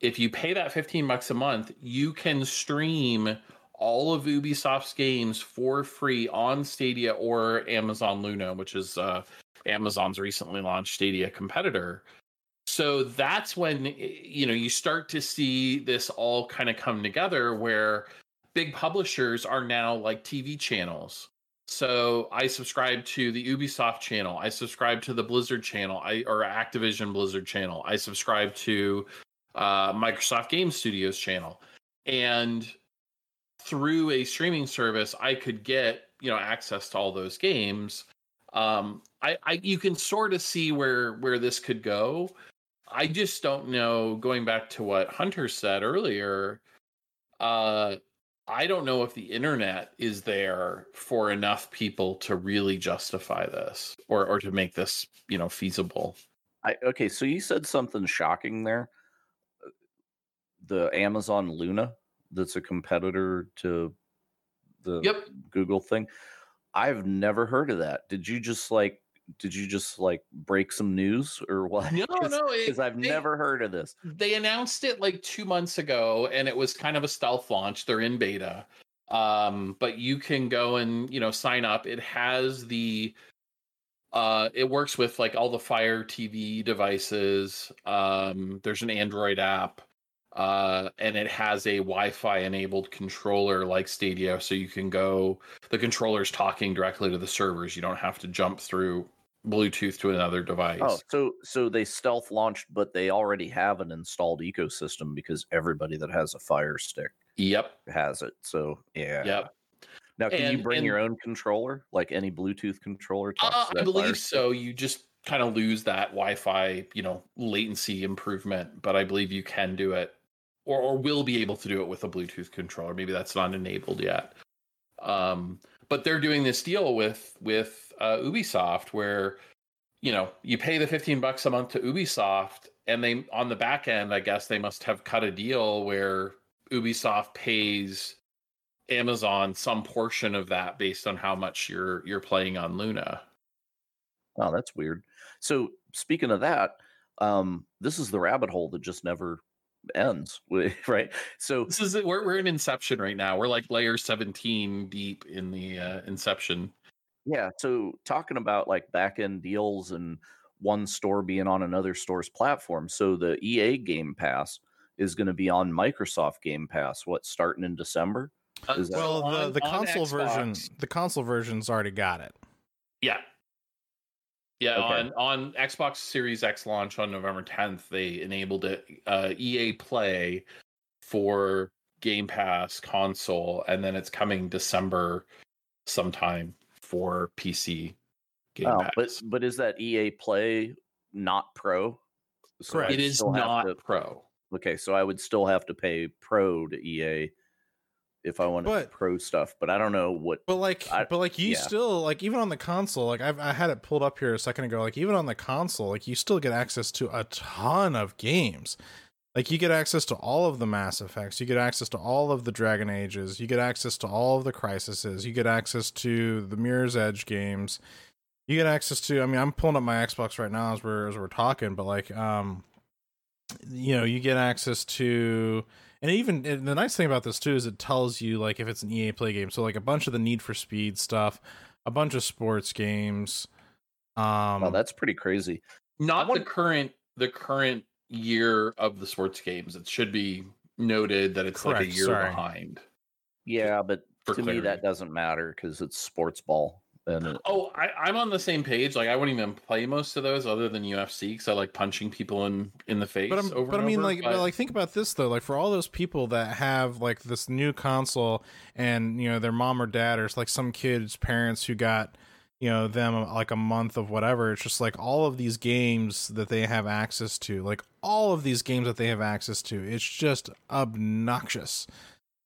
If you pay that 15 bucks a month, you can stream all of Ubisoft's games for free on Stadia or Amazon Luna, which is uh, Amazon's recently launched Stadia competitor. So that's when you know you start to see this all kind of come together where big publishers are now like TV channels. So I subscribe to the Ubisoft channel. I subscribe to the Blizzard channel. I or Activision Blizzard channel. I subscribe to uh, Microsoft Game Studios channel, and through a streaming service, I could get you know access to all those games. Um, I, I you can sort of see where where this could go. I just don't know. Going back to what Hunter said earlier, uh, I don't know if the internet is there for enough people to really justify this or or to make this you know feasible. I, okay, so you said something shocking there. The Amazon Luna, that's a competitor to the Yep. Google thing. I've never heard of that. Did you just like? Did you just like break some news or what? No, no, because I've they- never heard of this. they announced it like two months ago and it was kind of a stealth launch. They're in beta. Um but you can go and you know sign up. It has the uh it works with like all the fire tv devices. Um there's an android app uh and it has a wi-fi enabled controller like stadia so you can go the controller's talking directly to the servers. You don't have to jump through bluetooth to another device Oh, so so they stealth launched, but they already have an installed ecosystem because everybody that has a Fire Stick yep has it. So yeah. yep Now, can And- you bring and- your own controller, like any Bluetooth controller? Uh, I believe so. You just kind of lose that Wi-Fi, you know, latency improvement, but I believe you can do it, or or will be able to do it with a Bluetooth controller. Maybe that's not enabled yet. Um, but they're doing this deal with with uh, Ubisoft where, you know, you pay the fifteen bucks a month to Ubisoft, and they on the back end, I guess they must have cut a deal where Ubisoft pays Amazon some portion of that based on how much you're you're playing on Luna. Oh, that's weird. So speaking of that, um, this is the rabbit hole that just never ends, right? So This is we're we're in Inception right now. We're like layer 17 deep in the uh, Inception. yeah, so talking about like back end deals and one store being on another store's platform. So the EA Game Pass is going to be on Microsoft Game Pass. What starting in December? Is that- Well, the, the on console version, the console version's already got it. Yeah. Yeah, Okay. on on Xbox Series X launch on November 10th, they enabled it uh, EA Play for Game Pass console, and then it's coming December sometime for PC Game Oh, Pass. but but is that EA Play not Pro? So Correct. I'd it is not to- Pro. okay, so I would still have to pay Pro to EA if I wanted But- Pro stuff, but I don't know what. But like, I- but like, you yeah. still like even on the console. Like I've I had it pulled up here a second ago. Like even on the console, like you still get access to a ton of games. Like you get access to all of the Mass Effects. You get access to all of the Dragon Ages. You get access to all of the Crises. You get access to the Mirror's Edge games. You get access to. I mean, I'm pulling up my Xbox right now as we're as we're talking. But like, um, you know, you get access to and even and the nice thing about this too is it tells you like if it's an EA Play game. So like a bunch of the Need for Speed stuff, a bunch of sports games. Um, Oh, that's pretty crazy. not want- the current the current year of the sports games. It should be noted that it's like a year sorry. behind. Yeah, but For to me that doesn't matter because it's sports ball, and it, Oh, I, I'm on the same page. Like I wouldn't even play most of those other than UFC because I like punching people in in the face. but I'm, over but I mean, over, like, but like, think about this though. Like, for all those people that have like this new console, and you know, their mom or dad, or it's like some kids' parents who got, you know, them like a month of whatever. It's just like all of these games that they have access to, like all of these games that they have access to. It's just obnoxious.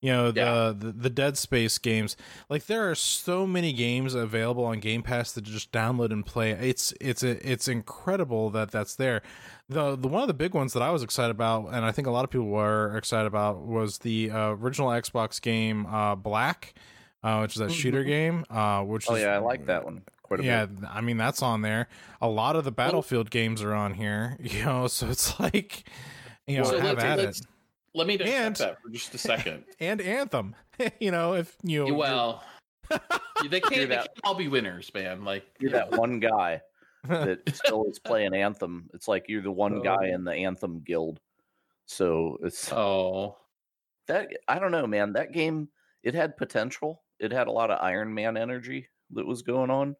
You know, the, Yeah. the the Dead Space games. Like, there are so many games available on Game Pass to just download and play. It's it's it's incredible that that's there the the one of the big ones that I was excited about, and I think a lot of people were excited about, was the uh, original Xbox game uh, Black, uh, which is that shooter Mhm. game. Uh, which oh is, yeah, I like that one quite a Yeah, bit. I mean that's on there. A lot of the Battlefield games are on here. You know, so it's like, you know, So have let's- at let's- it. Let me dissect and- that for just a second. And Anthem. you know, if you well, they can't, they that- can't all be winners, man. Like You're you know. that one guy. that still is playing Anthem. It's like you're the one oh. guy Oh. in the Anthem guild. So it's Oh, that I don't know, man. That game it had potential. It had a lot of Iron Man energy that was going on,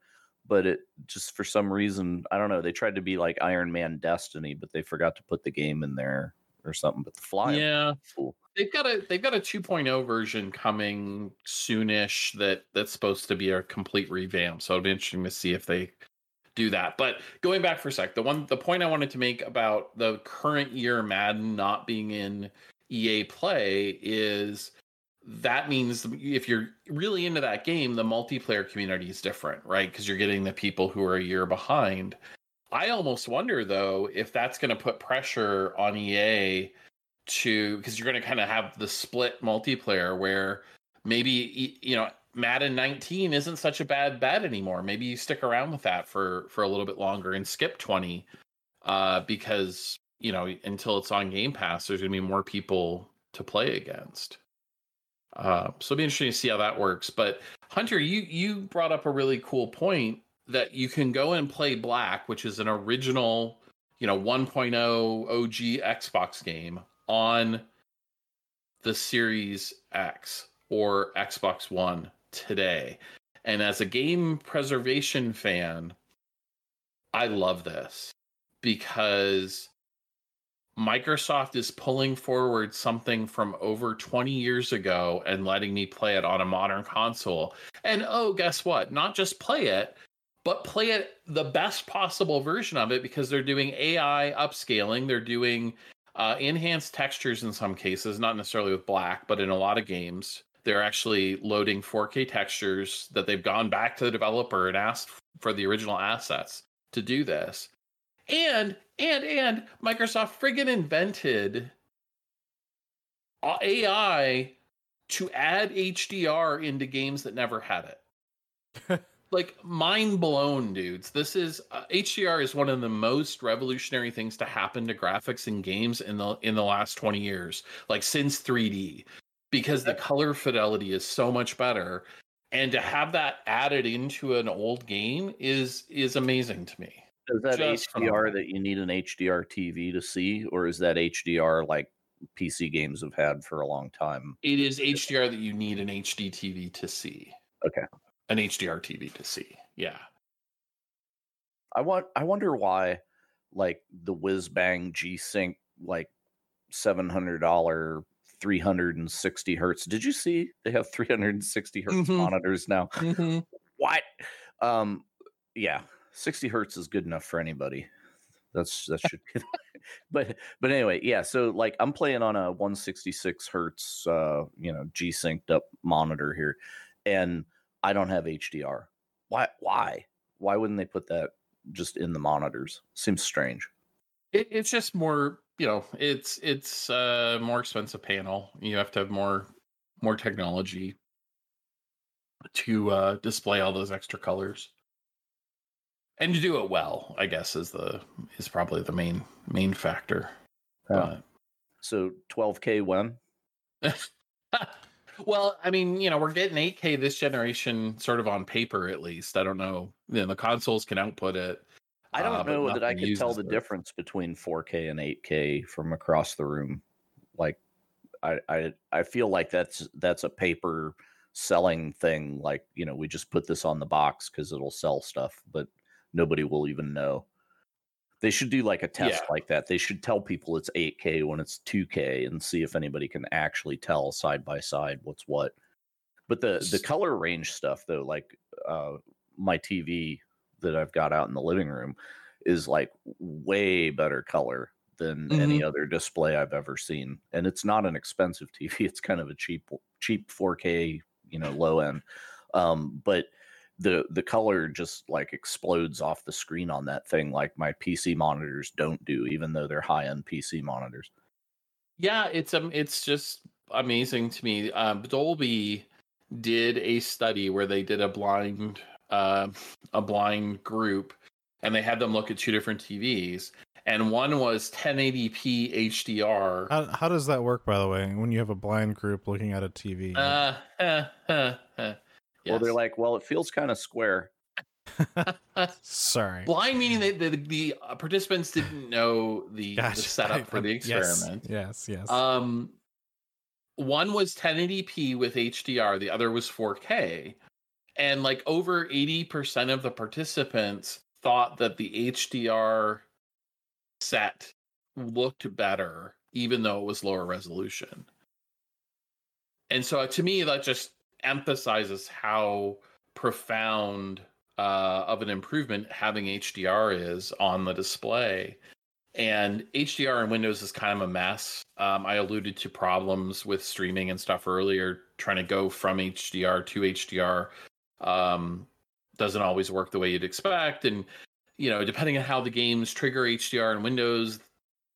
but it just for some reason I don't know. They tried to be like Iron Man Destiny, but they forgot to put the game in there or something. But the flying, yeah. cool. They've got a they've got a 2.0 version coming soonish that that's supposed to be a complete revamp. So it'll be interesting to see if they do that. But going back for a sec, the one the point I wanted to make about the current year Madden not being in EA Play is that means if you're really into that game, the multiplayer community is different, right? Because you're getting the people who are a year behind. I almost wonder though if that's going to put pressure on EA to because you're going to kind of have the split multiplayer where maybe you know Madden 19 isn't such a bad bet anymore. Maybe you stick around with that for for a little bit longer and skip 20 uh because you know until it's on Game Pass there's going to be more people to play against. Uh, so it'll be interesting to see how that works. But Hunter, you you brought up a really cool point that you can go and play Black, which is an original, you know, 1.0 OG Xbox game on the Series X or Xbox One today. And as a game preservation fan, I love this because Microsoft is pulling forward something from over 20 years ago and letting me play it on a modern console. And oh, guess what? Not just play it, but play it the best possible version of it because they're doing AI upscaling. They're doing uh, enhanced textures in some cases, not necessarily with black, but in a lot of games. They're actually loading 4K textures that they've gone back to the developer and asked for the original assets to do this. And and and Microsoft friggin' invented AI to add HDR into games that never had it. like mind blown, dudes. This is uh, HDR is one of the most revolutionary things to happen to graphics in games in the in the last 20 years, like since 3D because the color fidelity is so much better and to have that added into an old game is is amazing to me. Is that Just HDR phenomenal. that you need an HDR TV to see, or is that HDR like PC games have had for a long time? It is HDR that you need an HD TV to see. Okay. An HDR TV to see. Yeah. I want. I wonder why, like the whiz bang G Sync, like seven hundred dollar, three hundred and sixty hertz. Did you see they have three hundred and sixty hertz Mhm. monitors now? What? Um, yeah, sixty hertz is good enough for anybody. That's that should. be but but anyway, yeah. So like I'm playing on a 166 hertz, uh, you know, G synced up monitor here, and I don't have HDR. Why? Why? Why wouldn't they put that just in the monitors? Seems strange. It, it's just more, you know, it's it's uh more expensive panel. You have to have more more technology to uh display all those extra colors. And to do it well, I guess is the is probably the main main factor. Yeah. So 12k when? Well, I mean, you know, we're getting 8K this generation sort of on paper at least. I don't know. You know, the consoles can output it. I don't uh, know that I could tell the it. difference between 4K and 8K from across the room. Like, I I I feel like that's that's a paper selling thing. Like, you know, we just put this on the box because it'll sell stuff, but nobody will even know. They should do like a test Yeah. like that. They should tell people it's 8K when it's 2K and see if anybody can actually tell side by side what's what. But the the color range stuff though, like uh my TV that I've got out in the living room is like way better color than any other display I've ever seen. And it's not an expensive TV. It's kind of a cheap cheap 4K, you know, low end. Um, but the the color just like explodes off the screen on that thing like my PC monitors don't do, even though they're high end PC monitors. Yeah, it's um, it's just amazing to me. Um, Dolby did a study where they did a blind, uh, a blind group, and they had them look at two different TVs, and one was 1080p HDR. How, how does that work, by the way, when you have a blind group looking at a TV? Uh, huh, huh, huh. Well, they're like, well, it feels kind of square. Sorry. Blind meaning that the, the uh, participants didn't know the, Gotcha. the setup for the I- yes, experiment. Yes, yes. Um, one was 1080p with HDR, the other was 4K. And like over 80% of the participants thought that the HDR set looked better, even though it was lower resolution. And so to me, that just emphasizes how profound uh, of an improvement having HDR is on the display. And HDR in Windows is kind of a mess. Um, I alluded to problems with streaming and stuff earlier, trying to go from HDR to HDR um, doesn't always work the way you'd expect. And, you know, depending on how the games trigger HDR in Windows,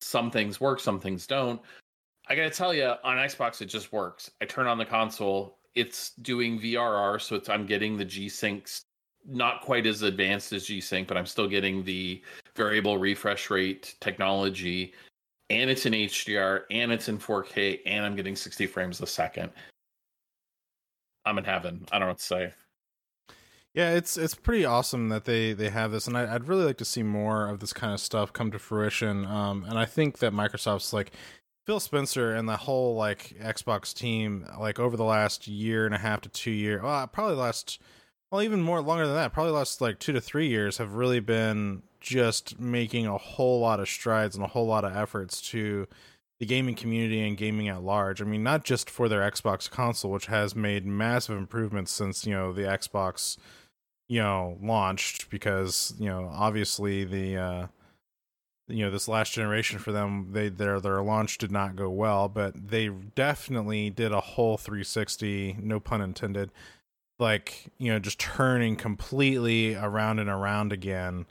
some things work, some things don't. I gotta tell you, on Xbox, it just works. I turn on the console, it's doing VRR, so it's I'm getting the G Syncs, not quite as advanced as G Sync, but I'm still getting the variable refresh rate technology, and it's in HDR, and it's in 4K, and I'm getting 60 frames a second. I'm in heaven. I don't know what to say. Yeah, it's it's pretty awesome that they they have this, and I, I'd really like to see more of this kind of stuff come to fruition. Um, and I think that Microsoft's like Phil Spencer and the whole like Xbox team, like over the last year and a half to two year, well, probably last, well, even more longer than that, probably last like two to three years, have really been just making a whole lot of strides and a whole lot of efforts to the gaming community and gaming at large. I mean, not just for their Xbox console, which has made massive improvements since you know the Xbox, you know, launched. Because you know, obviously the, uh, you know, this last generation for them, they their their launch did not go well, but they definitely did a whole 360, no pun intended, like you know, just turning completely around and around again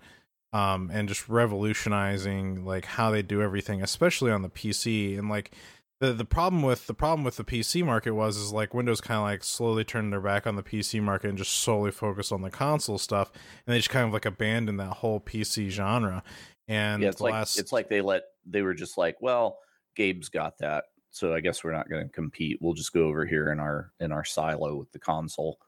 um, and just revolutionizing like how they do everything, especially on the PC. And like the the problem with the problem with the PC market was is like Windows kind of like slowly turned their back on the PC market and just solely focused on the console stuff, and they just kind of like abandoned that whole PC genre. And yeah, it's like last, it's like they let they were just like, well, Gabe's got that, so I guess we're not going to compete. We'll just go over here in our in our silo with the console.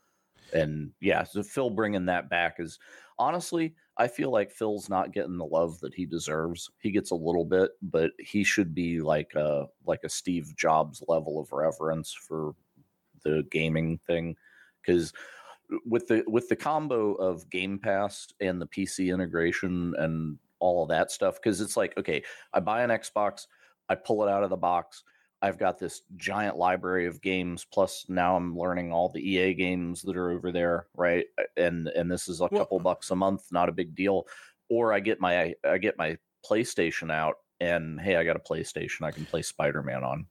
And yeah, so Phil bringing that back is honestly, I feel like Phil's not getting the love that he deserves. He gets a little bit, but he should be like a like a Steve Jobs level of reverence for the gaming thing because with the with the combo of Game Pass and the PC integration and all of that stuff because it's like okay, I buy an Xbox, I pull it out of the box, I've got this giant library of games. Plus, now I'm learning all the EA games that are over there, right? And and this is a Well- couple bucks a month, not a big deal. Or I get my I get my PlayStation out, and hey, I got a PlayStation. I can play Spider Man on.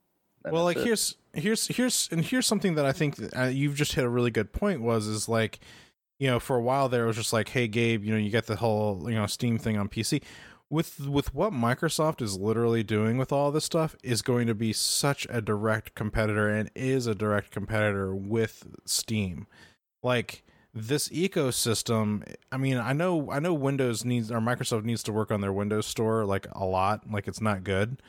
well like it. here's here's here's and here's something that i think that, uh, you've just hit a really good point was is like you know for a while there it was just like hey gabe you know you get the whole you know steam thing on pc with with what microsoft is literally doing with all this stuff is going to be such a direct competitor and is a direct competitor with steam. Like this ecosystem i mean i know i know windows needs or microsoft needs to work on their windows store like a lot like it's not good.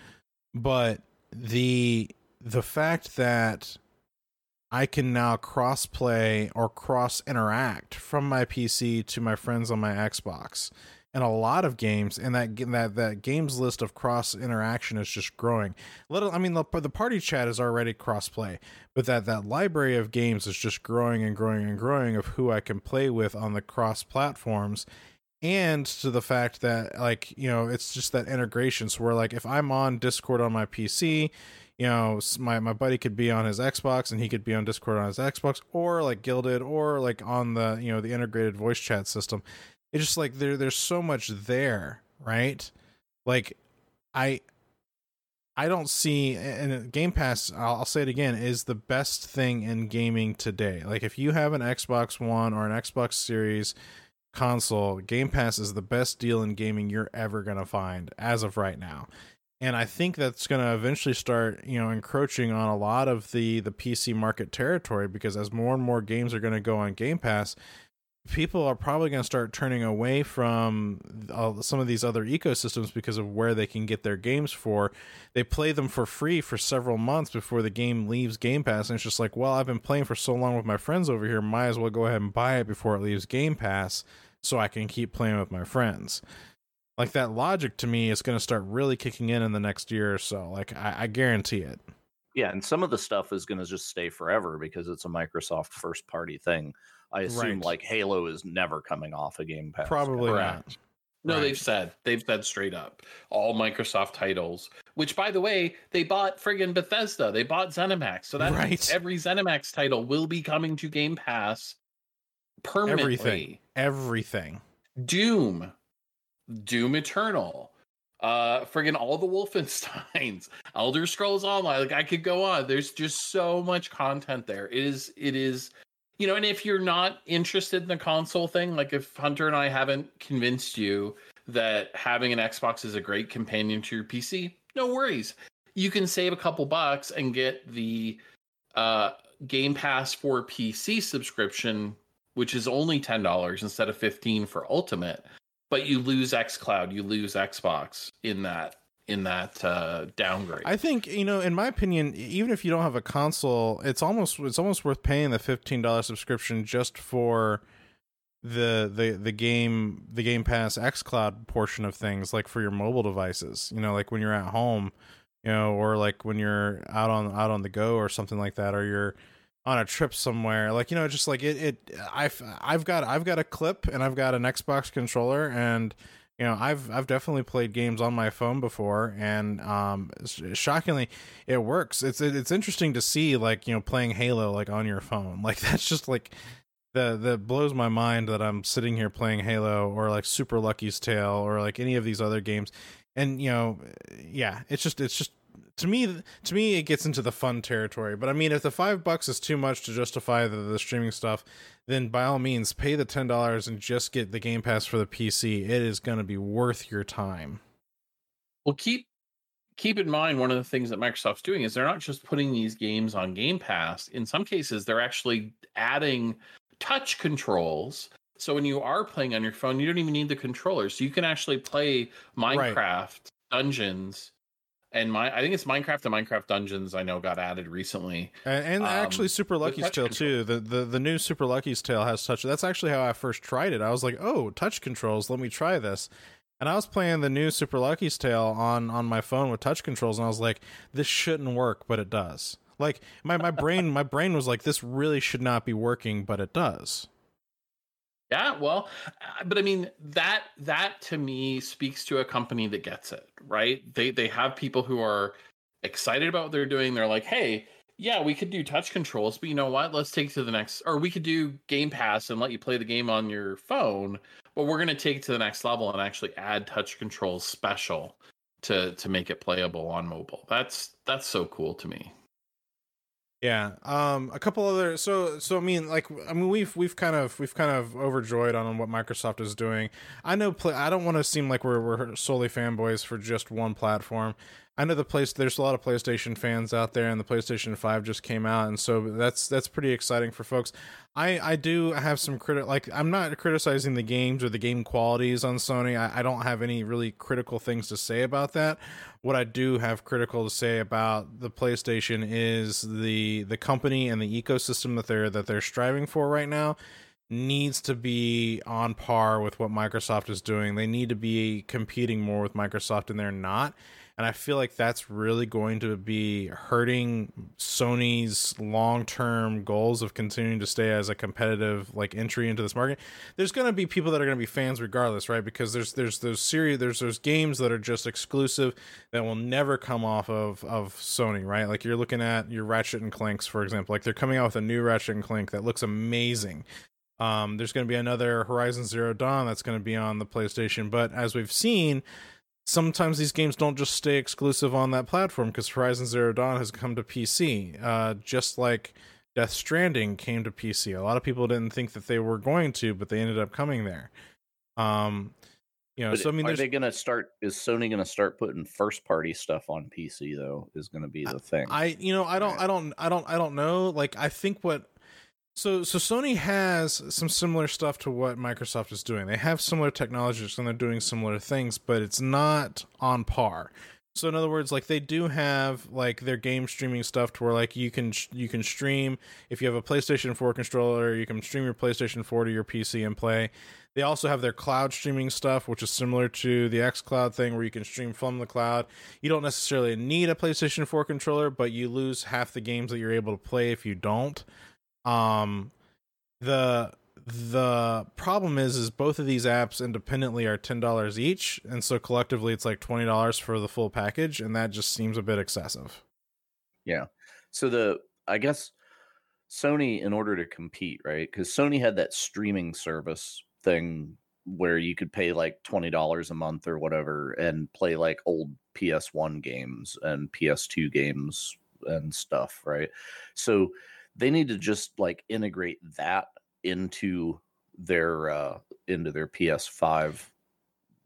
But the the fact that I can now cross play or cross interact from my PC to my friends on my Xbox. And a lot of games, and that that that games list of cross interaction is just growing. Little, I mean, the, the party chat is already cross play, but that that library of games is just growing and growing and growing of who I can play with on the cross platforms and to the fact that like you know it's just that integration so where like if i'm on discord on my pc you know my, my buddy could be on his xbox and he could be on discord on his xbox or like Guilded or like on the you know the integrated voice chat system. It's just like there there's so much there right? Like i i don't see and uh, game pass I'll, I'll say it again is the best thing in gaming today. Like if you have an xbox one or an xbox series console, Game Pass is the best deal in gaming you're ever going to find as of right now. And I think that's going to eventually start, you know, encroaching on a lot of the the PC market territory because as more and more games are going to go on Game Pass, people are probably going to start turning away from uh, some of these other ecosystems because of where they can get their games for. They play them for free for several months before the game leaves Game Pass, and it's just like, well, I've been playing for so long with my friends over here, might as well go ahead and buy it before it leaves Game Pass, so I can keep playing with my friends. Like that logic to me is going to start really kicking in in the next year or so. Like I, I guarantee it. Yeah, and some of the stuff is going to just stay forever because it's a Microsoft first party thing. I assume Right. like Halo is never coming off a Game Pass. Probably not. No, Right. they've said they've said straight up all Microsoft titles. Which, by the way, they bought friggin' Bethesda. They bought ZeniMax, so that means Right. every ZeniMax title will be coming to Game Pass permanently. Everything. Everything. Doom, Doom Eternal, uh, friggin' all the Wolfensteins, Elder Scrolls Online. Like I could go on. There's just so much content there. It is. It is. You know, and if you're not interested in the console thing, like if Hunter and I haven't convinced you that having an Xbox is a great companion to your PC, no worries. You can save a couple bucks and get the uh, Game Pass for PC subscription, which is only ten dollars instead of fifteen for Ultimate. But you lose XCloud, you lose Xbox in that in that uh, downgrade. I think you know, in my opinion, even if you don't have a console, it's almost it's almost worth paying the fifteen dollars subscription just for the the the game the Game Pass XCloud portion of things, like for your mobile devices. You know, like when you're at home, you know, or like when you're out on out on the go or something like that, or you're on a trip somewhere. Like you know just like it it i've i've got i've got a clip and i've got an xbox controller and you know i've i've definitely played games on my phone before and um shockingly it works. It's it's interesting to see like you know playing halo like on your phone. Like that's just like the that blows my mind that i'm sitting here playing halo or like super lucky's tale or like any of these other games. And you know yeah it's just it's just to me to me it gets into the fun territory but i mean if the five bucks is too much to justify the, the streaming stuff then by all means pay the ten dollars and just get the game pass for the pc it is going to be worth your time Well, keep keep in mind one of the things that Microsoft's doing is they're not just putting these games on Game Pass. In some cases, they're actually adding touch controls. So when you are playing on your phone, you don't even need the controller. So you can actually play Right. Minecraft Dungeons and my I think it's Minecraft and Minecraft Dungeons I know got added recently. and, and Um, actually super lucky's tale too. The, the the new super lucky's tale has touch that's actually how i first tried it. I was like oh touch controls let me try this. And i was playing the new super lucky's tale on on my phone with touch controls and i was like this shouldn't work but it does. Like my, my brain my brain was like this really should not be working but it does Yeah, well, uh, but I mean that that to me speaks to a company that gets it, right? They they have people who are excited about what they're doing. They're like, "Hey, yeah, we could do touch controls, but you know what? Let's take it to the next or we could do Game Pass and let you play the game on your phone, but we're going to take it to the next level and actually add touch controls special to to make it playable on mobile." That's that's so cool to me. Yeah. Um a couple other so so I mean like I mean we've we've kind of we've kind of overjoyed on what Microsoft is doing. I know play, I don't want to seem like we're we're solely fanboys for just one platform. I know the place there's a lot of PlayStation fans out there and the PlayStation 5 just came out and so that's that's pretty exciting for folks. I I do have some critic. like I'm not criticizing the games or the game qualities on Sony. I, I don't have any really critical things to say about that. What I do have critical to say about the PlayStation is the the company and the ecosystem that they're that they're striving for right now needs to be on par with what Microsoft is doing. They need to be competing more with Microsoft and they're not. And I feel like that's really going to be hurting Sony's long-term goals of continuing to stay as a competitive like entry into this market. There's going to be people that are going to be fans regardless, right? Because there's there's those series there's those games that are just exclusive that will never come off of of Sony, right? Like you're looking at your Ratchet and Clanks, for example. Like they're coming out with a new Ratchet and Clank that looks amazing. Um, there's going to be another Horizon Zero Dawn that's going to be on the PlayStation, but as we've seen, sometimes these games don't just stay exclusive on that platform because Horizon Zero Dawn has come to PC, uh, just like Death Stranding came to PC. A lot of people didn't think that they were going to, but they ended up coming there. Um, you know, But so I mean, are they going to start? Is Sony going to start putting first party stuff on PC though? Is going to be the thing. I you know I don't I don't I don't I don't know. Like I think what so so Sony has some similar stuff to what Microsoft is doing. They have similar technologies and they're doing similar things, but it's not on par. So in other words, like they do have like their game streaming stuff to where like you can you can stream if you have a PlayStation 4 controller, you can stream your PlayStation 4 to your PC and play. They also have their cloud streaming stuff, which is similar to the xCloud thing where you can stream from the cloud. You don't necessarily need a PlayStation 4 controller, but you lose half the games that you're able to play if you don't. Um the the problem is is both of these apps independently are $10 each and so collectively it's like $20 for the full package and that just seems a bit excessive Yeah. So the I guess Sony, in order to compete, right? Because Sony had that streaming service thing where you could pay like twenty dollars a month or whatever and play like old PS1 games and PS2 games and stuff, right? So they need to just like integrate that into their uh into their PS5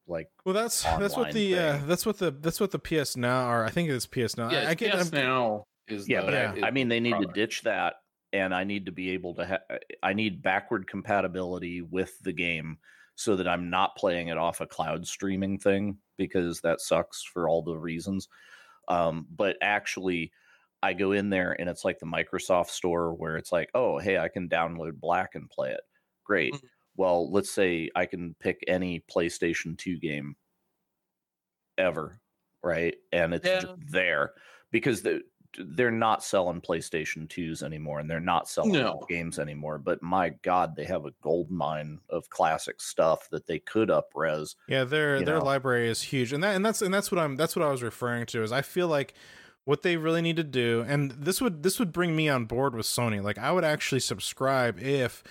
like well that's that's what Online the uh, that's what the that's what the ps now or i think it's ps now Yeah, I, I get PS I'm- now is yeah the- but Yeah. I, I mean they need product. to ditch that and i need to be able to ha- i need backward compatibility with the game so that i'm not playing it off a cloud streaming thing because that sucks for all the reasons um, but actually i go in there and it's like the microsoft store where it's like oh hey i can download black and play it great Mhm. well let's say i can pick any playstation 2 game ever right and it's Yeah. just there because the, they're not selling PlayStation 2s anymore and they're not selling No. games anymore. But my God, they have a gold mine of classic stuff that they could upres. yeah their their know. library is huge and that and that's and that's what i'm that's what i was referring to is i feel like what they really need to do and this would this would bring me on board with sony like i would actually subscribe if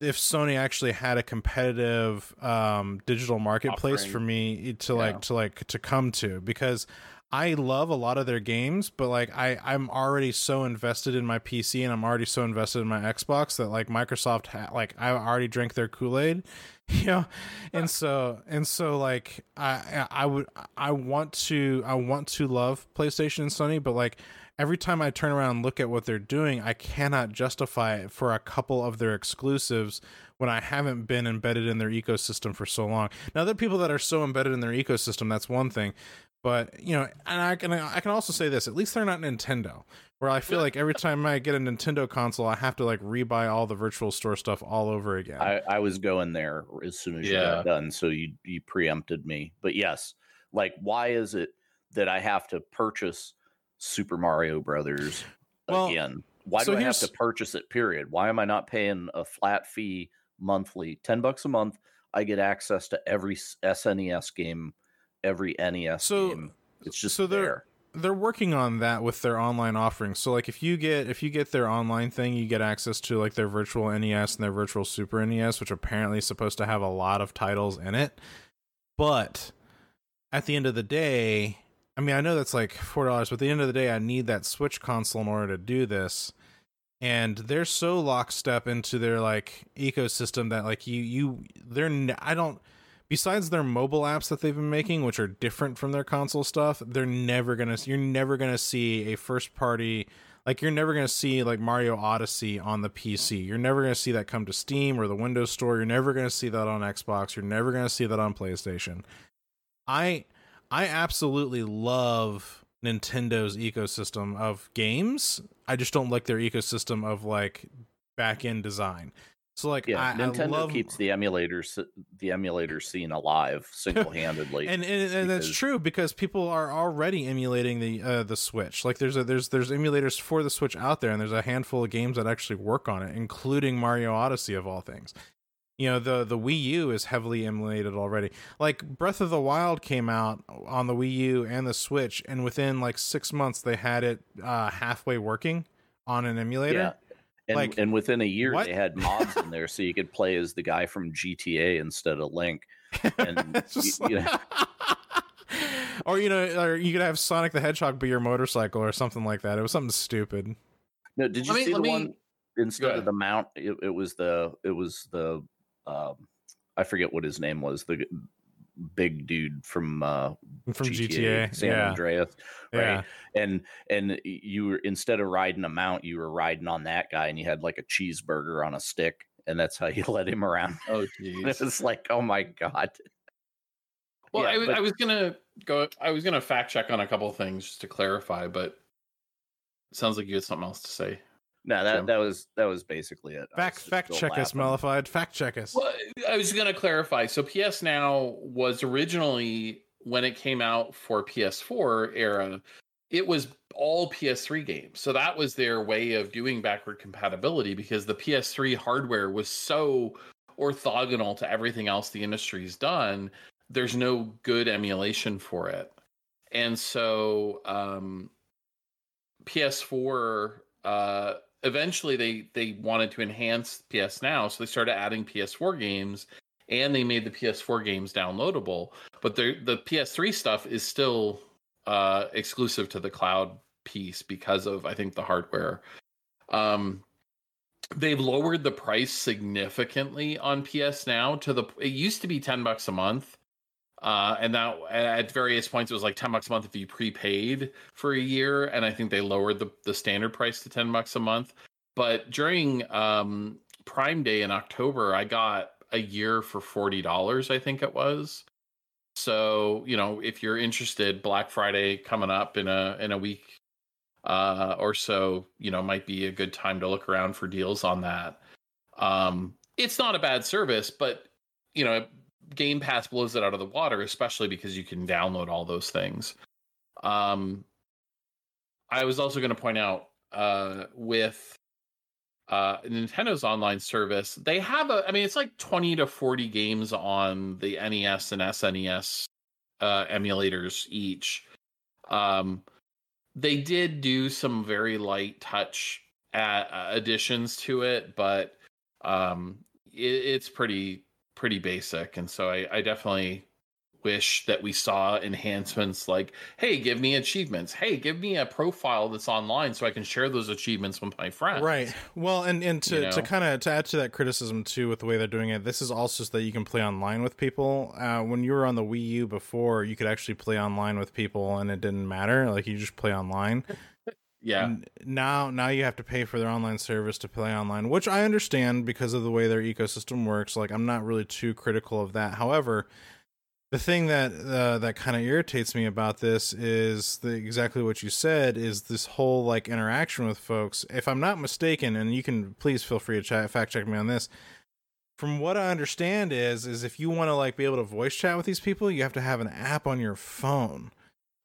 if sony actually had a competitive um digital marketplace Offering. for me to like Yeah. to like to come to because I love a lot of their games, but like I I'm already so invested in my PC and I'm already so invested in my Xbox that like Microsoft ha- like I already drank their Kool-Aid, you know. And so and so like I I would I want to I want to love PlayStation and Sony, but like every time I turn around and look at what they're doing, I cannot justify it for a couple of their exclusives when I haven't been embedded in their ecosystem for so long. Now, there are people that are so embedded in their ecosystem, that's one thing. But you know, and I can I can also say this: at least they're not Nintendo, where I feel like every time I get a Nintendo console, I have to like rebuy all the virtual store stuff all over again. I, I was going there as soon as you got done, so you you preempted me. But yes, like why is it that I have to purchase Super Mario Brothers Well, again? Why so do I have to purchase it? Period. Why am I not paying a flat fee monthly, ten bucks a month? I get access to every SNES game, every NES So- game. It's just so they're- there. they're working on that with their online offerings. So like if you get if you get their online thing, you get access to like their virtual NES and their virtual Super NES, which apparently is supposed to have a lot of titles in it. But at the end of the day, I mean, I know that's like four dollars, but at the end of the day, I need that Switch console in order to do this. And they're so lockstep into their like ecosystem that like you you they're I don't besides their mobile apps that they've been making which are different from their console stuff they're never gonna you're never gonna see a first party like you're never gonna see like mario odyssey on the pc you're never gonna see that come to steam or the windows store. You're never gonna see that on xbox. You're never gonna see that on playstation. I i absolutely love nintendo's ecosystem of games. I just don't like their ecosystem of like back end design so like Yeah, I, I Nintendo love keeps the emulators the emulator scene alive single handedly. and and, and that's true because people are already emulating the uh, the Switch. Like there's a there's there's emulators for the Switch out there, and there's a handful of games that actually work on it, including Mario Odyssey of all things. You know the the Wii U is heavily emulated already. Like Breath of the Wild came out on the Wii U and the Switch, and within like six months they had it uh, halfway working on an emulator. Yeah. And, Like, and within a year, what? they had mods in there, so you could play as the guy from GTA instead of Link. And It's just y- you like- or you know, or you could have Sonic the Hedgehog be your motorcycle or something like that. It was something stupid. No, did you Let me- see the me- one instead of the mount? It, it was the it was the um, I forget what his name was. The g- big dude from uh, From GTA, GTA, San yeah, Andreas, right? yeah. And and you were instead of riding a mount, you were riding on that guy, and you had like a cheeseburger on a stick, and that's how you led him around. Oh, And jeez. it's like, oh my god. Well, Yeah, I, w- but- I was gonna go. I was gonna fact check on a couple of things just to clarify, but it sounds like you had something else to say. No, that Jim? that was that was basically it. Fact was just fact still check us, laughing. Mellified. Fact check us. Well, I was going to clarify. So PS Now was originally when it came out for PS4 era, it was all PS3 games. So that was their way of doing backward compatibility because the PS3 hardware was so orthogonal to everything else the industry's done. There's no good emulation for it. And so um PS4 uh eventually they they wanted to enhance PS Now, so they started adding PS4 games and they made the PS4 games downloadable. But the the PS3 stuff is still uh exclusive to the cloud piece because of I think the hardware. Um they've lowered the price significantly on PS Now to the it used to be 10 bucks a month. Uh, and that at various points it was like 10 bucks a month if you prepaid for a year and i think they lowered the, the standard price to 10 bucks a month. But during um, prime day in october i got a year for $40 i think it was. So you know if you're interested black friday coming up in a in a week uh, or so you know might be a good time to look around for deals on that. Um, it's not a bad service but you know Game Pass blows it out of the water, especially because you can download all those things. Um, I was also going to point out uh, with uh, Nintendo's online service, they have a, I mean, it's like 20 to 40 games on the NES and SNES uh, emulators each. Um, they did do some very light touch uh additions to it, but um, it, it's pretty pretty basic and so I, I definitely wish that we saw enhancements like hey give me achievements hey give me a profile that's online so i can share those achievements with my friends Right. Well, and and to You to kind of to add to that criticism too, with the way they're doing it, this is also so that you can play online with people. Uh, when you were on the Wii U before, you could actually play online with people, and it didn't matter. Like you just play online. yeah N- Now, now you have to pay for their online service to play online, which I understand because of the way their ecosystem works. Like I'm not really too critical of that. However, the thing that uh, that kind of irritates me about this is the, exactly what you said is this whole like interaction with folks. If I'm not mistaken, and you can please feel free to fact check me on this. From what I understand is is if you want to like be able to voice chat with these people, you have to have an app on your phone.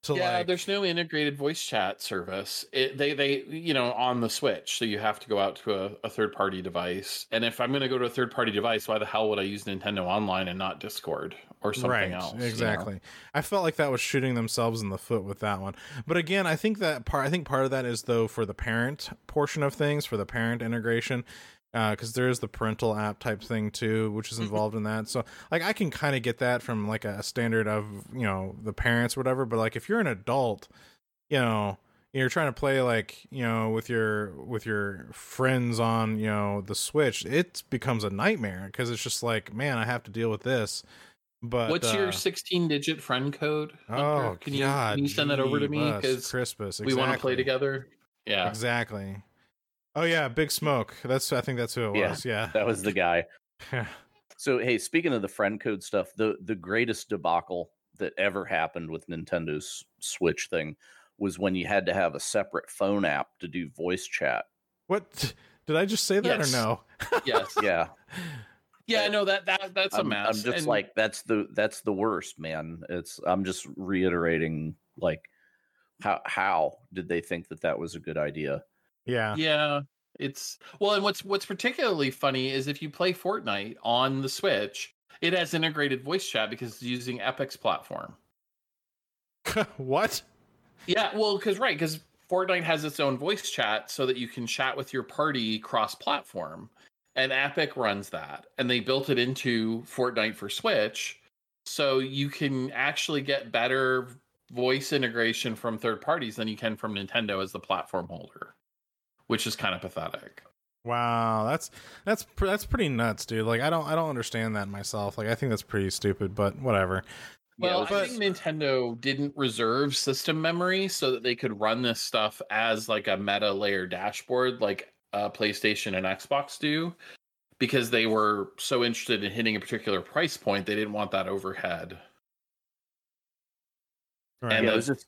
So yeah like, there's no integrated voice chat service it, they they you know on the switch so you have to go out to a, a third party device and if i'm going to go to a third party device why the hell would i use nintendo online and not discord or something right, else you know? Exactly. I felt like that was shooting themselves in the foot with that one. But again, I think that part. I think part of that is though for the parent portion of things, for the parent integration, because there is the parental app type thing too, which is involved in that. So like I can kind of get that from like a standard of you know the parents or whatever. But like if you're an adult, you know. You're trying to play like you know with your with your friends on you know the Switch. It becomes a nightmare because it's just like, man, I have to deal with this. But what's uh, your 16 digit friend code? Oh, can you God, can you send that over to me because Crispus, we want to play together yeah Exactly. Oh yeah, Big Smoke. That's I think that's who it Yeah. was. Yeah. That was the guy. So hey, speaking of the friend code stuff, the the greatest debacle that ever happened with Nintendo's Switch thing was when you had to have a separate phone app to do voice chat. what did I just say that Yes. or no? yes Yeah, yeah no that that that's a I'm, mess I'm just And- like that's the that's the worst, man. It's I'm just reiterating like how how did they think that that was a good idea? Yeah. Yeah, it's well, and what's what's particularly funny is if you play Fortnite on the Switch, it has integrated voice chat because it's using Epic's platform. what? Yeah, well, because right, because Fortnite has its own voice chat so that you can chat with your party cross-platform, and Epic runs that, and they built it into Fortnite for Switch, so you can actually get better voice integration from third parties than you can from Nintendo as the platform holder, which is kind of pathetic. Wow, that's that's pr- that's pretty nuts, dude. Like I don't I don't understand that myself. Like I think that's pretty stupid, but whatever. Yeah, Well, I think Nintendo didn't reserve system memory so that they could run this stuff as like a meta layer dashboard, like uh, PlayStation and Xbox do, because they were so interested in hitting a particular price point. They didn't want that overhead. Right. And yeah, the- it was just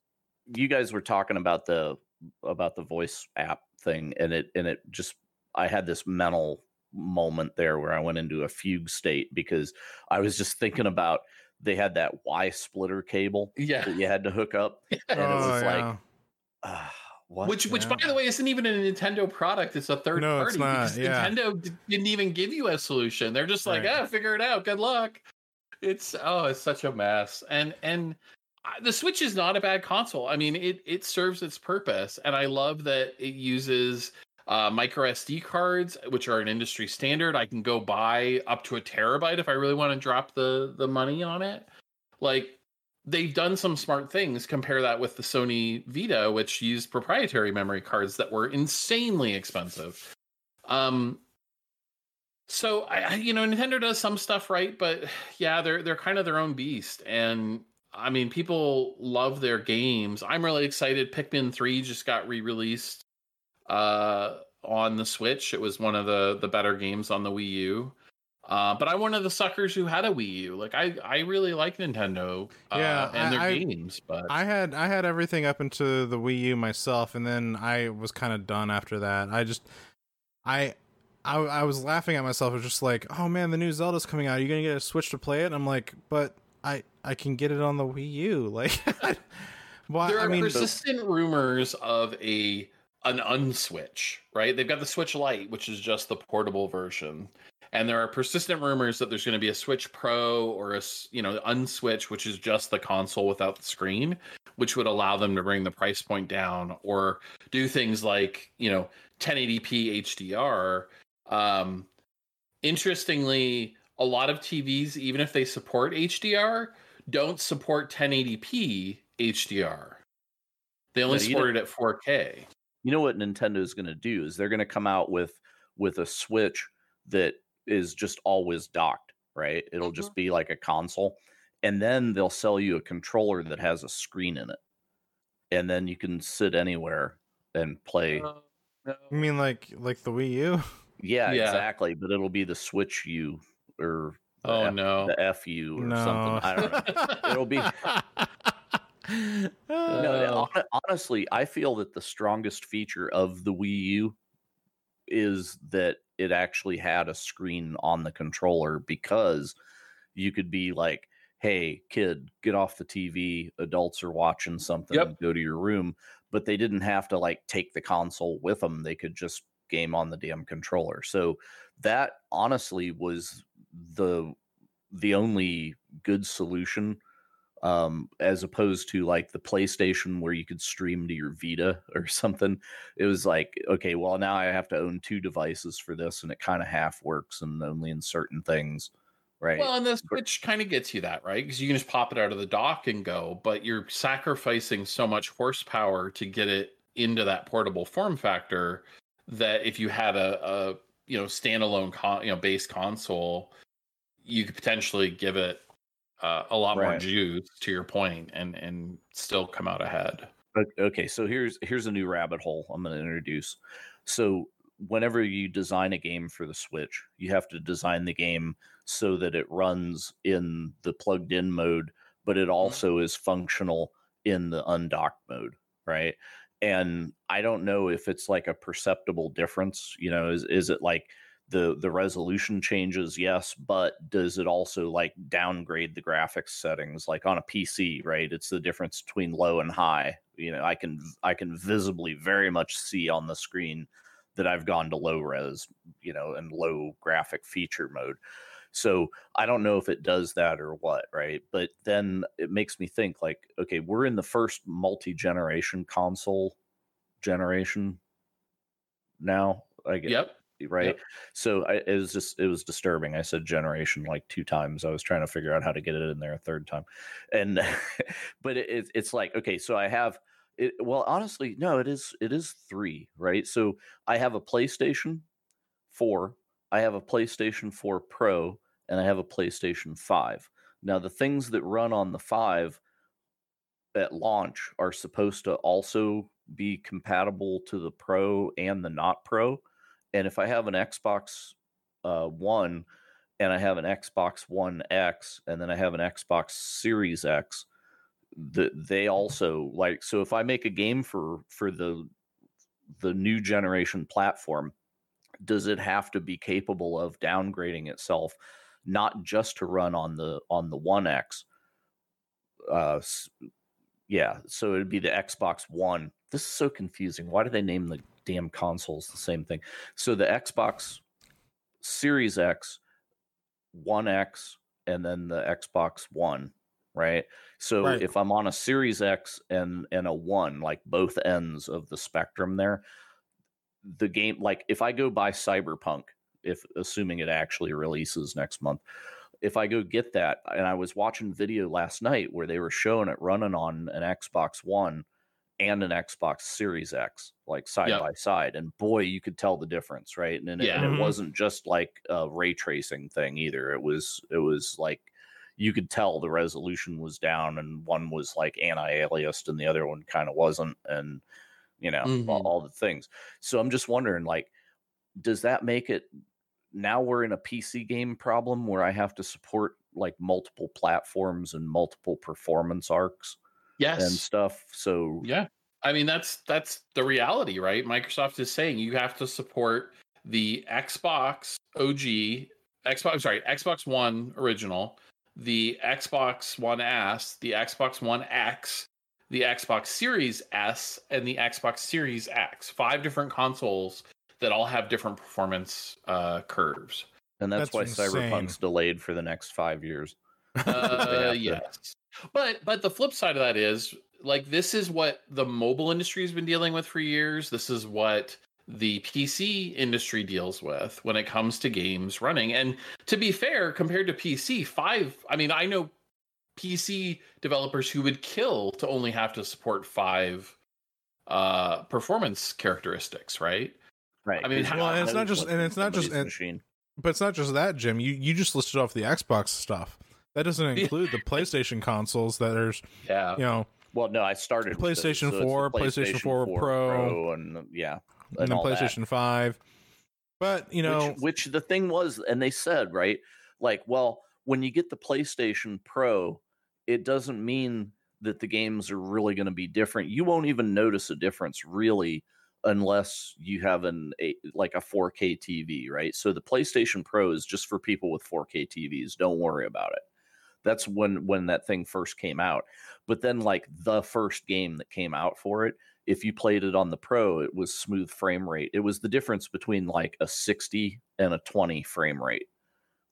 you guys were talking about the about the voice app thing, and it and it just I had this mental moment there where I went into a fugue state because I was just thinking about they had that Y splitter cable Yeah. that you had to hook up, and it Oh, was like, yeah. ah, what? Which, which, by the way, isn't even a Nintendo product. It's a third No, party. it's not, because yeah. Nintendo d- didn't even give you a solution. They're just like, Right. ah, figure it out. Good luck. It's oh, it's such a mess. And and I- the Switch is not a bad console. I mean, it it serves its purpose, and I love that it uses uh, micro SD cards, which are an industry standard. I can go buy up to a terabyte if I really want to drop the the money on it. Like they've done some smart things. Compare that with the Sony Vita, which used proprietary memory cards that were insanely expensive. Um, so I, you know, Nintendo does some stuff right, but yeah, they're they're kind of their own beast, and I mean, people love their games. I'm really excited. Pikmin Three just got re-released uh, on the Switch. It was one of the the better games on the Wii U. Uh, but I'm one of the suckers who had a Wii U. Like I, I really like Nintendo, uh, Yeah, and their I- games. But I had I had everything up into the Wii U myself, and then I was kind of done after that. I just I. I, I was laughing at myself. I was just like, "Oh man, the new Zelda's coming out. Are you gonna get a Switch to play it?" And I'm like, "But I I can get it on the Wii U." Like, why? there I are mean, persistent rumors of a an unswitch, right? They've got the Switch Lite, which is just the portable version. And there are persistent rumors that there's going to be a Switch Pro or a you know unswitch, which is just the console without the screen, which would allow them to bring the price point down or do things like you know 1080p HDR. Um, interestingly, a lot of TVs, even if they support HDR, don't support 1080p HDR. They only support it at 4K. you know what Nintendo is going to do is they're going to come out with with a Switch that is just always docked, right? It'll just be like a console, and then they'll sell you a controller that has a screen in it, and then you can sit anywhere and play. Uh, no. you mean like like the Wii U? yeah, yeah. exactly. But it'll be the Switch U or the Oh F- no. the FU or No. something. I don't know. It'll be no, oh. No, honestly, I feel that the strongest feature of the Wii U is that it actually had a screen on the controller because you could be like, "Hey, kid, get off the TV. Adults are watching something. Yep. Go to your room." But they didn't have to like take the console with them. They could just game on the damn controller. So that honestly was the the only good solution um, as opposed to like the PlayStation where you could stream to your Vita or something. It was like, okay, well, now I have to own two devices for this, and it kind of half works and only in certain things, right? Well, and the Switch kind of gets you that, right? Because you can just pop it out of the dock and go, but you're sacrificing so much horsepower to get it into that portable form factor that if you had a, a you know standalone con- you know base console, you could potentially give it uh, a lot more juice to your point and and still come out ahead. Okay so here's here's a new rabbit hole i'm going to introduce. So whenever you design a game for the switch you have to design the game so that it runs in the plugged in mode but it also is functional in the undocked mode right and i don't know if it's like a perceptible difference you know is, is it like the the resolution changes yes but does it also like downgrade the graphics settings? Like on a pc right it's the difference between low and high you know i can i can visibly very much see on the screen that i've gone to low res you know and low graphic feature mode so i don't know if it does that or what right? But then it makes me think like okay we're in the first multi-generation console generation now i get Yep. right? Yep. so I, it was just it was disturbing. I said generation like two times. I was trying to figure out how to get it in there a third time. And but it, it, it's like okay so i have it well honestly no it is it is three right? So i have a playstation 4 i have a playstation 4 pro and i have a playstation 5 now the things that run on the 5 at launch are supposed to also be compatible to the pro and the not pro and if I have an Xbox uh, One and I have an Xbox One X and then I have an Xbox Series X, the, they also like so if I make a game for for the the new generation platform, does it have to be capable of downgrading itself, not just to run on the on the One X? Uh, yeah, so it'd be the Xbox One. This is so confusing. Why do they name the damn consoles the same thing? So the Xbox Series X, One X, and then the Xbox One, right? So Right. if I'm on a Series X and and a One, like both ends of the spectrum there, the game like if I go buy Cyberpunk, if assuming it actually releases next month, if I go get that, and I was watching video last night where they were showing it running on an Xbox One and an Xbox Series X, like side Yep. by side, and boy, you could tell the difference, right? And, and, it, and it mm-hmm. wasn't just like a ray tracing thing either. It was it was like you could tell the resolution was down, and one was like anti-aliased, and the other one kind of wasn't, and you know all, Mhm. all the things. So I'm just wondering, like, does that make it? Now we're in a PC game problem where I have to support like multiple platforms and multiple performance arcs Yes. and stuff. So Yeah. I mean that's that's the reality, right? Microsoft is saying you have to support the Xbox OG, Xbox sorry, Xbox One original, the Xbox One S, the Xbox One X, the Xbox Series S, and the Xbox Series X. Five different consoles that all have different performance uh, curves. and that's, That's why insane. Cyberpunk's delayed for the next five years. Uh, yes, but but the flip side of that is like this is what the mobile industry has been dealing with for years. This is what the PC industry deals with when it comes to games running. And to be fair, compared to PC, five. I mean, I know PC developers who would kill to only have to support five uh performance characteristics, right? Right. I mean, 'cause Well, and it's not just- and it's not just- and- machine. But it's not just that, Jim. You you just listed off the Xbox stuff. That doesn't include the PlayStation consoles that are, Yeah. you know, Well, no, I started with those, PlayStation so 4, PlayStation 4 Pro, Pro, and yeah, and then all that. PlayStation 5. But, you know, which, which the thing was, and they said right, like, well, when you get the PlayStation Pro, it doesn't mean that the games are really going to be different. You won't even notice a difference really unless you have an a, like a 4K TV, right? So the PlayStation Pro is just for people with 4K TVs. Don't worry about it. That's when when that thing first came out. But then like the first game that came out for it, if you played it on the Pro, it was smooth frame rate. It was the difference between like a 60 and a 20 frame rate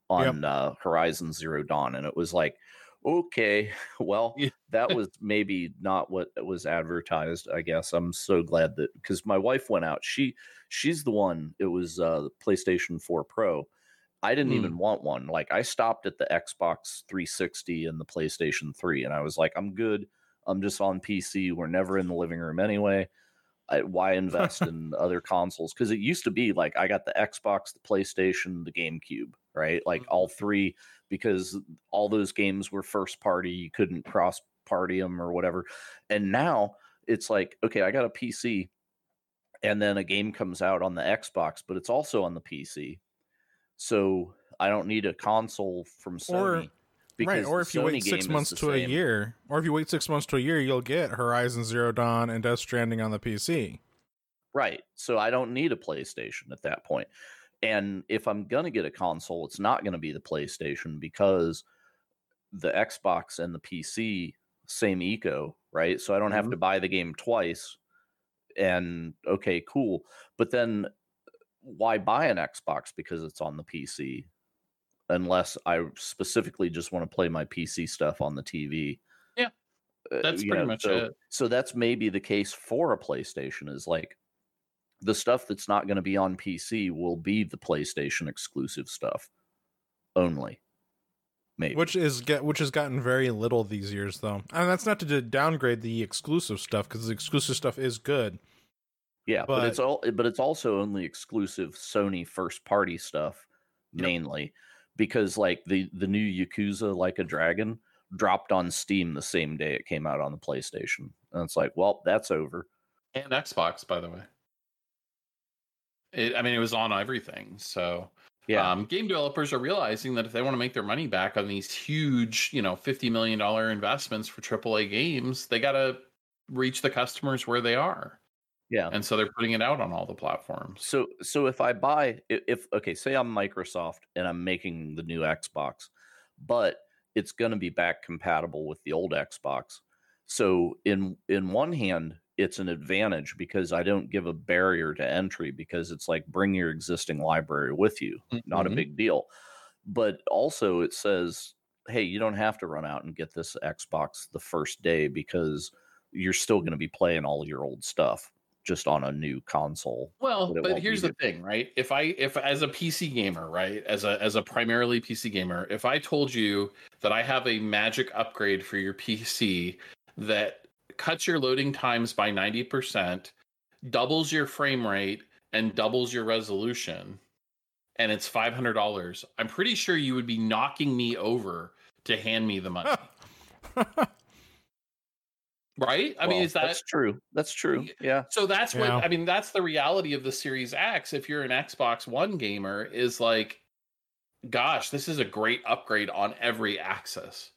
on uh, Horizon Zero Dawn, and it was like, okay, well, that was maybe not what was advertised. I guess I'm so glad that because my wife went out. She she's the one. It was uh, the PlayStation 4 Pro. I didn't Hmm. even want one. Like I stopped at the Xbox 360 and the PlayStation 3, and I was like, I'm good. I'm just on PC. We're never in the living room anyway. I, why invest in other consoles? Because it used to be like I got the Xbox, the PlayStation, the GameCube, right? Like all three, because all those games were first party. You couldn't cross party them or whatever. And now it's like, okay, I got a PC, and then a game comes out on the Xbox, but it's also on the PC. So I don't need a console from Sony. Or- because right. Or if you wait six months to a year, or if you wait six months to a year, you'll get Horizon Zero Dawn and Death Stranding on the PC. Right. So I don't need a PlayStation at that point. And if I'm going to get a console, it's not going to be the PlayStation because the Xbox and the PC, same eco, right? So I don't have Mhm. to buy the game twice. And okay, cool. But then why buy an Xbox because it's on the PC? Unless I specifically just want to play my PC stuff on the TV. Yeah, Uh, That's you pretty know, much so, it. so that's maybe the case for a PlayStation is like the stuff that's not going to be on PC will be the PlayStation exclusive stuff only. Maybe. Which is get which has gotten very little these years though. And that's not to downgrade the exclusive stuff because the exclusive stuff is good. yeah, but, it's all but it's also only exclusive Sony first party stuff Yep. mainly because like the the new Yakuza like a dragon dropped on Steam the same day it came out on the PlayStation. And it's like, well, that's over. and Xbox, by the way. It, I mean, it was on everything. So, Yeah. Um, game developers are realizing that if they want to make their money back on these huge, you know, fifty million dollar investments for AAA games, they got to reach the customers where they are, yeah. and so they're putting it out on all the platforms. So so if I buy if okay, say I'm Microsoft and I'm making the new Xbox, but it's going to be back compatible with the old Xbox. So in in one hand, it's an advantage because I don't give a barrier to entry because it's like bring your existing library with you. Not a Mhm. big deal. But also it says, hey, you don't have to run out and get this Xbox the first day because you're still going to be playing all your old stuff just on a new console. Well, but but here's the thing, right? If I if as a PC gamer, right, as a as a primarily PC gamer, if I told you that I have a magic upgrade for your PC that cuts your loading times by 90%, doubles your frame rate and doubles your resolution, and it's $500, I'm pretty sure you would be knocking me over to hand me the money, right? I mean, is that that's true? That's true. Yeah. so that's what I mean. That's the reality of the Series X. If you're an Xbox One gamer, is like, gosh, this is a great upgrade on every axis.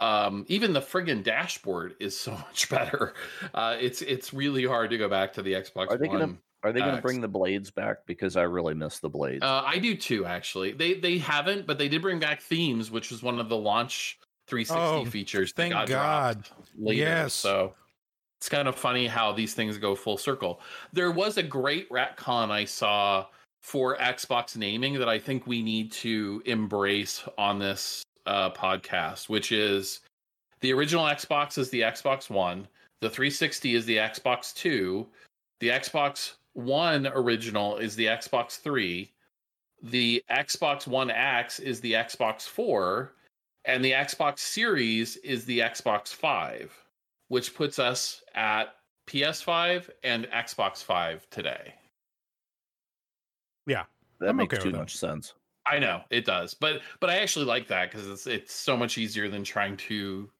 Um, even the friggin' dashboard is so much better. Uh, it's it's really hard to go back to the Xbox Are they One. gonna Are they going to bring the blades back? Because I really miss the blades. Uh, I do too, actually. They they haven't, but they did bring back themes, which was one of the launch 360 Oh, features. that thank got God. Later. Yes. So it's kind of funny how these things go full circle. There was a great retcon I saw for Xbox naming that I think we need to embrace on this uh, podcast, which is the original Xbox is the Xbox One, the 360 is the Xbox Two, the Xbox One original is the Xbox Three, the Xbox One X is the Xbox Four, and the Xbox Series is the Xbox Five, which puts us at PS5 and Xbox Five today. Yeah, that I'm makes okay too with that. much sense. I know it does, but but I actually like that because it's it's so much easier than trying to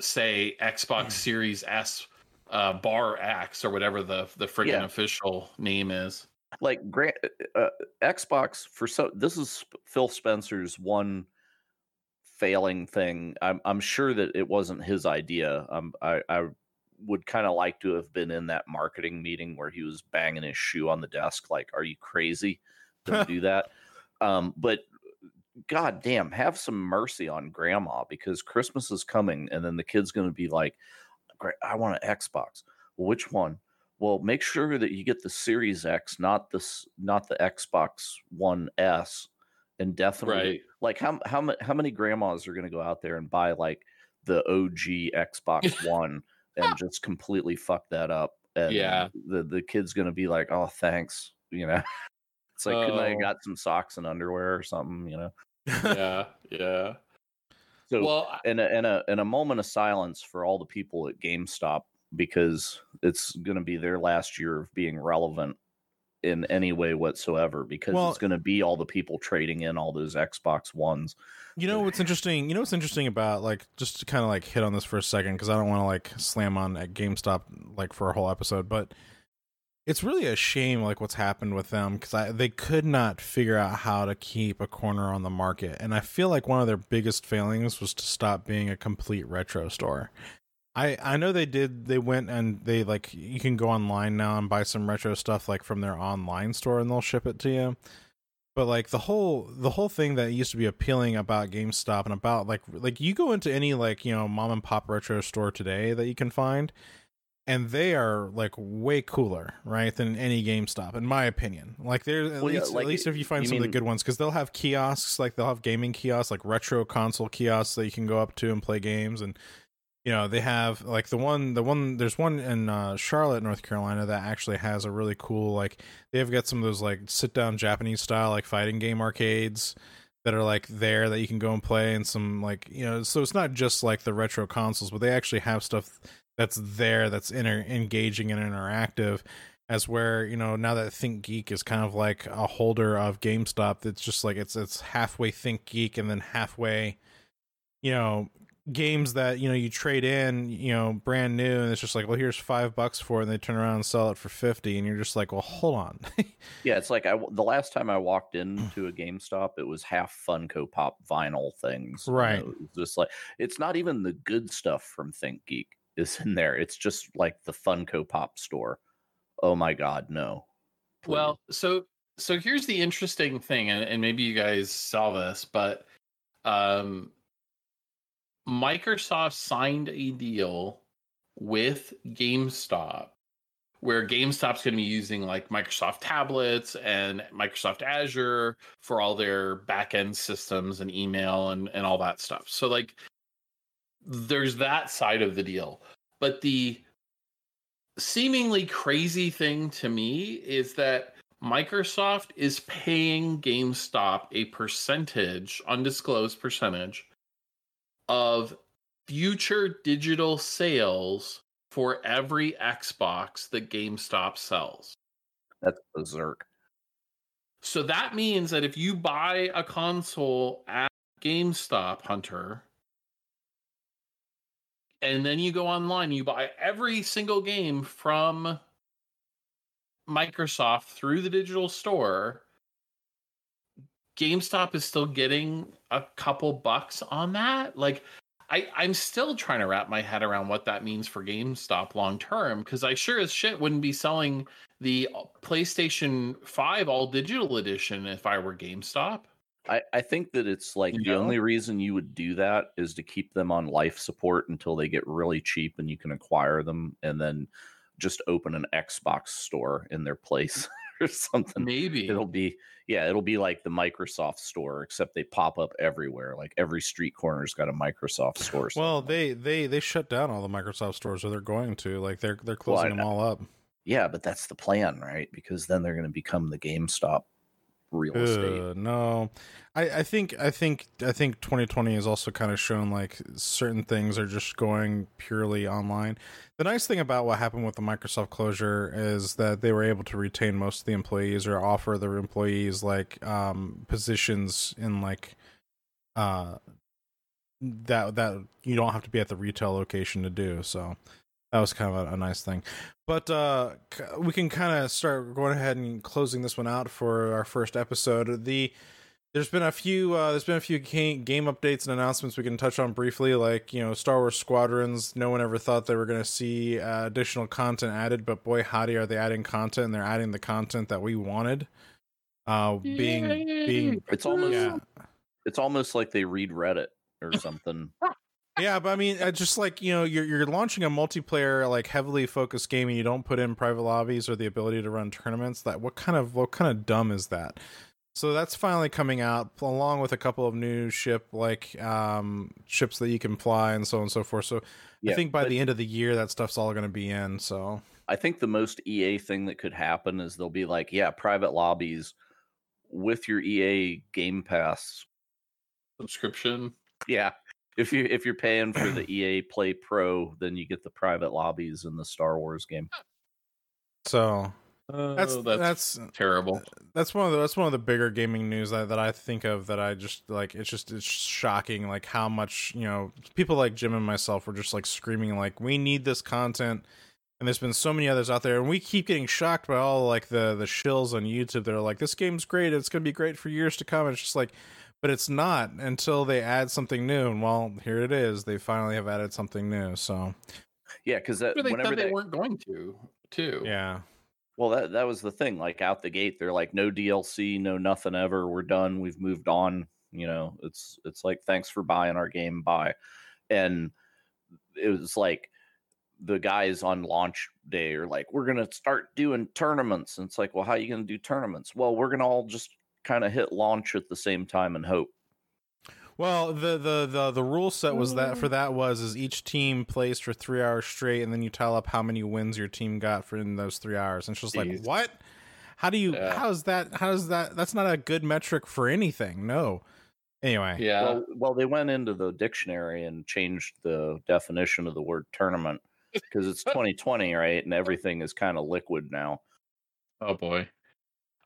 say Xbox Series S uh, bar X or whatever the the friggin' Yeah. official name is. Like grant uh, Xbox for so this is Phil Spencer's one failing thing. I'm I'm sure that it wasn't his idea. Um, I I would kind of like to have been in that marketing meeting where he was banging his shoe on the desk, like, "Are you crazy? Don't do that." Um, but God damn, have some mercy on grandma because Christmas is coming, and then the kid's going to be like, "Great, I want an Xbox." Well, which one? Well, make sure that you get the Series X, not this, not the Xbox One S, and definitely Right. like how how how many grandmas are going to go out there and buy like the OG Xbox One and just completely fuck that up? And Yeah. the the kid's going to be like, "Oh, thanks," you know. It's like, couldn't I have Oh. got some socks and underwear or something, you know? yeah, yeah. So, well, in a, and a and a moment of silence for all the people at GameStop because it's going to be their last year of being relevant in any way whatsoever because Well- it's going to be all the people trading in all those Xbox Ones. You know what's interesting? You know what's interesting about like just to kind of like hit on this for a second because I don't want to like slam on at GameStop like for a whole episode, but it's really a shame like what's happened with them because they could not figure out how to keep a corner on the market, and I feel like one of their biggest failings was to stop being a complete retro store. I I know they did. They went and they like you can go online now and buy some retro stuff like from their online store and they'll ship it to you but like the whole the whole thing that used to be appealing about GameStop and about like like you go into any like you know mom and pop retro store today that you can find and they are like way cooler right than any GameStop in my opinion. Like they're at Well, yeah, least like, at least if you find you some of the good ones because they'll have kiosks like they'll have gaming kiosks like retro console kiosks that you can go up to and play games and you know they have like the one the one there's one in uh, charlotte north carolina that actually has a really cool like they've got some of those like sit down japanese style like fighting game arcades that are like there that you can go and play and some like you know so it's not just like the retro consoles but they actually have stuff that's there that's inter- engaging and interactive as where you know now that ThinkGeek is kind of like a holder of gamestop that's just like it's it's halfway ThinkGeek and then halfway you know games that you know you trade in you know brand new and it's just like well here's five bucks for it and they turn around and sell it for 50 and you're just like well hold on Yeah, it's like I the last time I walked into a GameStop, it was half Funko Pop vinyl things. you know, Right. it was just like it's not even the good stuff from ThinkGeek is in there. It's just like the Funko Pop store. Oh my god, no. Please. Well, so so here's the interesting thing, and, and maybe you guys saw this, but um, Microsoft signed a deal with GameStop where GameStop's going to be using like Microsoft tablets and Microsoft Azure for all their backend systems and email and, and all that stuff. So like there's that side of the deal. But the seemingly crazy thing to me is that Microsoft is paying GameStop a percentage, undisclosed percentage, of future digital sales for every Xbox that GameStop sells. that's berserk. So that means that if you buy a console at GameStop, Hunter, and then you go online, you buy every single game from Microsoft through the digital store, GameStop is still getting a couple bucks on that. Like, I, I'm still trying to wrap my head around what that means for GameStop long term because I sure as shit wouldn't be selling the PlayStation 5 all digital edition if I were GameStop. I, I think that it's like You the know? only reason you would do that is to keep them on life support until they get really cheap and you can acquire them and then just open an Xbox store in their place or something. Maybe. It'll be yeah, it'll be like the Microsoft store, except they pop up everywhere. Like every street corner's got a Microsoft store. well they they they shut down all the microsoft stores or they're going to like they're they're Well, closing I- them all up yeah, but that's the plan, right? Because then they're going to become the GameStop real estate. No, I, I think I think I think 2020 has also kind of shown like certain things are just going purely online. The nice thing about what happened with the Microsoft closure is that they were able to retain most of the employees or offer their employees like um, positions in like uh that that you don't have to be at the retail location to do. So that was kind of a, a nice thing. But uh, we can kind of start going ahead and closing this one out for our first episode. The there's been a few uh, there's been a few ga- game updates and announcements we can touch on briefly, like you know Star Wars Squadrons. No one ever thought they were going to see uh, additional content added, but boy howdy are they adding content, and they're adding the content that we wanted. Uh, being being It's almost yeah. it's almost like they read Reddit or something. yeah, but I mean, uh, just like you know, you're you're launching a multiplayer like heavily focused game, and you don't put in private lobbies or the ability to run tournaments. That what kind of what kind of dumb is that? So that's finally coming out, along with a couple of new ship like um ships that you can fly and so on and so forth. So I think by the end of the year, that stuff's all going to be in. So I think the most EA thing that could happen is they'll be like, yeah, private lobbies with your EA Game Pass. subscription. Yeah. If you if you're paying for the EA Play Pro, then you get the private lobbies in the Star Wars game. so Oh, that's that's, that's terrible. that's one of the that's one of the bigger gaming news that, that I think of that I just like it's just it's shocking like how much you know people like Jim and myself were just like screaming like we need this content and there's been so many others out there and we keep getting shocked by all like the the shills on YouTube that are like this game's great it's gonna be great for years to come it's just like but it's not until they add something new and well here it is they finally have added something new so Yeah, because that But they whenever they they, weren't going to, too. yeah well that that was the thing. Like out the gate, they're like, no DLC, no nothing ever. We're done. We've moved on. You know, it's it's like thanks for buying our game. Bye. And it was like the guys on launch day are like, we're gonna start doing tournaments. And it's like, well, how are you gonna do tournaments? Well, we're gonna all just kind of hit launch at the same time and hope. Well, the the the the rule set was that for mm. that was is each team plays for three hours straight, and then you tell up how many wins your team got for in those three hours. And it's just like, what? How do you? Yeah. How's that? How's that? That's not a good metric for anything. No. Anyway, Yeah. Well, well, they went into the dictionary and changed the definition of the word tournament because it's 2020, right? And everything is kind of liquid now. Oh boy.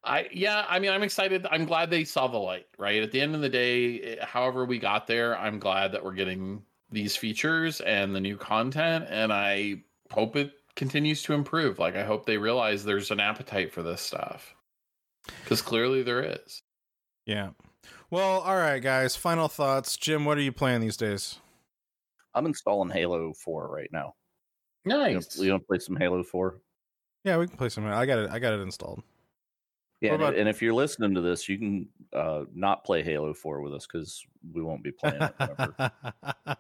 I yeah, I mean I'm excited. I'm glad they saw the light, right? At the end of the day, eh, however we got there, I'm glad that we're getting these features and the new content, and I hope it continues to improve. Like I hope they realize there's an appetite for this stuff because clearly there is. Yeah. Well, all right, guys. Final thoughts. Jim, what are you playing these days? I'm installing Halo 4 right now. Nice. You want to play some Halo 4? Yeah, we can play some. I got it. I got it installed. Yeah, and, about- and if you're listening to this, you can uh, not play Halo 4 with us because we won't be playing it.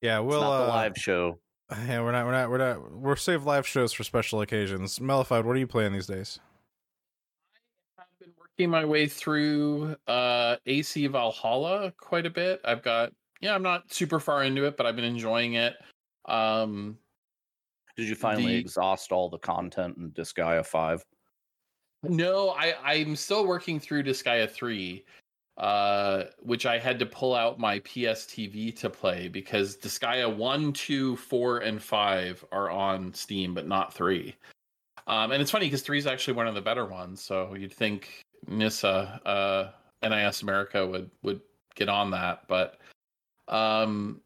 Yeah, we'll not the uh, live show. Yeah, we're not. We're not. We're not. We're save live shows for special occasions. Melified, what are you playing these days? I've been working my way through uh AC Valhalla quite a bit. I've got yeah, I'm not super far into it, but I've been enjoying it. Um Did you finally the- exhaust all the content in Disgaea 5? No, I I'm still working through Disgaea 3 uh which I had to pull out my PS TV to play because Disgaea 1, 2, 4 and 5 are on Steam but not 3. Um and it's funny cuz 3 is actually one of the better ones, so you'd think NISA uh NIS America would would get on that, but um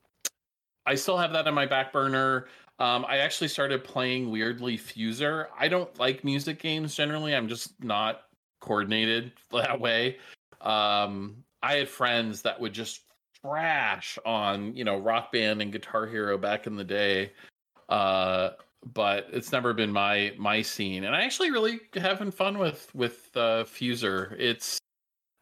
I still have that on my back burner. Um, I actually started playing weirdly Fuser. I don't like music games generally. I'm just not coordinated that way. Um, I had friends that would just trash on, you know, Rock Band and Guitar Hero back in the day. Uh, but it's never been my my scene. And I actually really having fun with with uh, Fuser. It's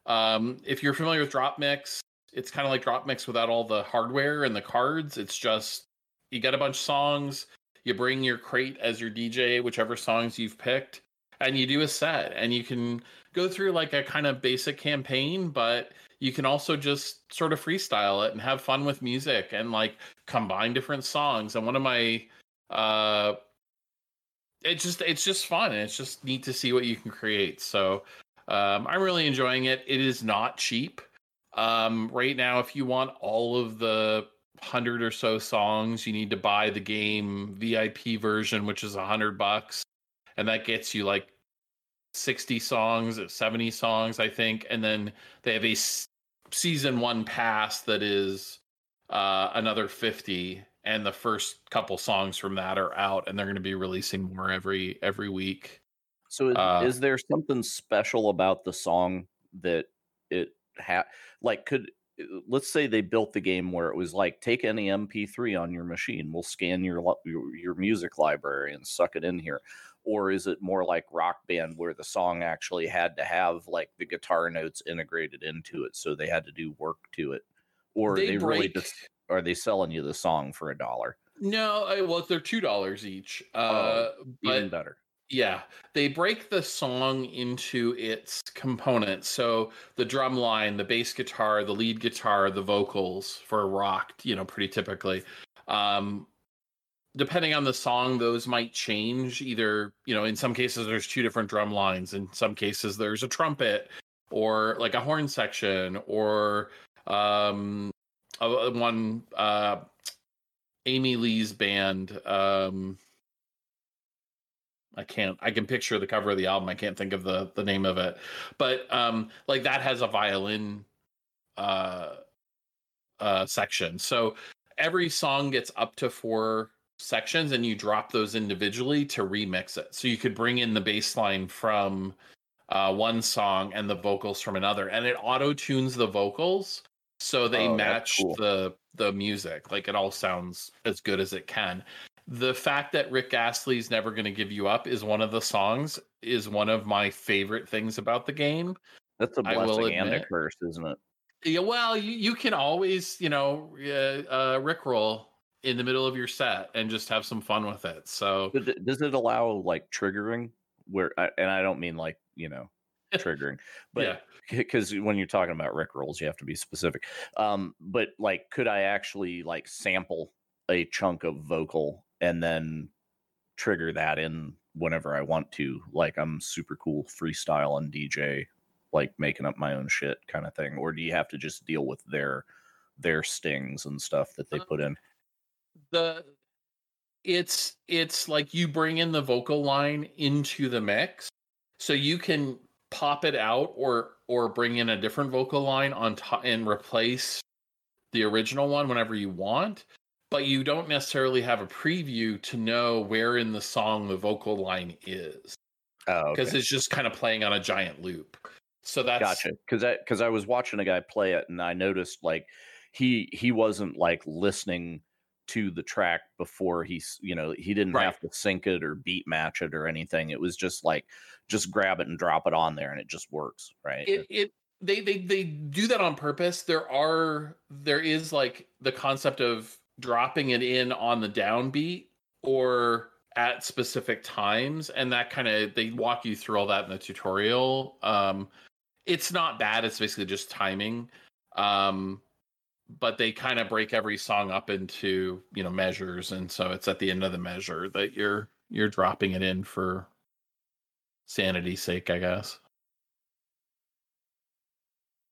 um, if you're familiar with DropMix, it's kind of like DropMix without all the hardware and the cards. It's just you get a bunch of songs, you bring your crate as your DJ, whichever songs you've picked, and you do a set. And you can go through like a kind of basic campaign, but you can also just sort of freestyle it and have fun with music and like combine different songs. And one of my uh it's just it's just fun and it's just neat to see what you can create. So um I'm really enjoying it. It is not cheap. Um right now if you want all of the hundred or so songs, you need to buy the game VIP version, which is a hundred bucks. And that gets you like 60 songs, 70 songs, I think. And then they have a s- season one pass that is uh, another 50. And the first couple songs from that are out, and they're going to be releasing more every every week. So is, Uh, is there something special about the song that it had? Like, could let's say they built the game where it was like, take any MP3 on your machine, we'll scan your your, music library and suck it in here, or is it more like Rock Band where the song actually had to have like the guitar notes integrated into it, so they had to do work to it, or They they, really just are they selling you the song for a dollar? No, uh, well, they're two dollars each. Uh, Oh, Even but better. Yeah, they break the song into its components. So the drum line, the bass guitar, the lead guitar, the vocals for rock, you know, pretty typically. Um depending on the song, those might change. Either, you know, in some cases there's two different drum lines, in some cases there's a trumpet or like a horn section or um uh, one uh Amy Lee's band um I can't I can picture the cover of the album. I can't think of the the name of it. But um like that has a violin uh uh section. So every song gets up to four sections and you drop those individually to remix it. So you could bring in the bass line from uh one song and the vocals from another and it auto tunes the vocals so they Oh, match cool. the the music. Like it all sounds as good as it can the fact that Rick Astley's never going to give you up is one of the songs is one of my favorite things about the game. That's a blessing and a curse, isn't it? Yeah, well, you, you can always, you know, uh, uh, Rickroll in the middle of your set and just have some fun with it. So But th- does it allow like triggering where I- and I don't mean like, you know, triggering, yeah, but because when you're talking about Rick rolls, you have to be specific. Um, but like could I actually like sample a chunk of vocal and then trigger that in whenever I want to? Like I'm super cool freestyle and DJ, like making up my own shit kind of thing. Or do you have to just deal with their their stings and stuff that they Uh, put in? the it's it's like you bring in the vocal line into the mix so you can pop it out or or bring in a different vocal line on top and replace the original one whenever you want, but you don't necessarily have a preview to know where in the song the vocal line is Oh, because okay. it's just kind of playing on a giant loop. So that's gotcha. Because I because I was watching a guy play it, and I noticed like he he wasn't like listening to the track before he's you know he didn't Right. have to sync it or beat match it or anything. It was just like just grab it and drop it on there, and it just works, right? it it they they they do that on purpose there are there is like the concept of dropping it in on the downbeat or at specific times and that kind of they walk you through all that in the tutorial. Um it's not bad it's basically just timing. Um but they kind of break every song up into you know measures and so it's at the end of the measure that you're you're dropping it in for sanity's sake i guess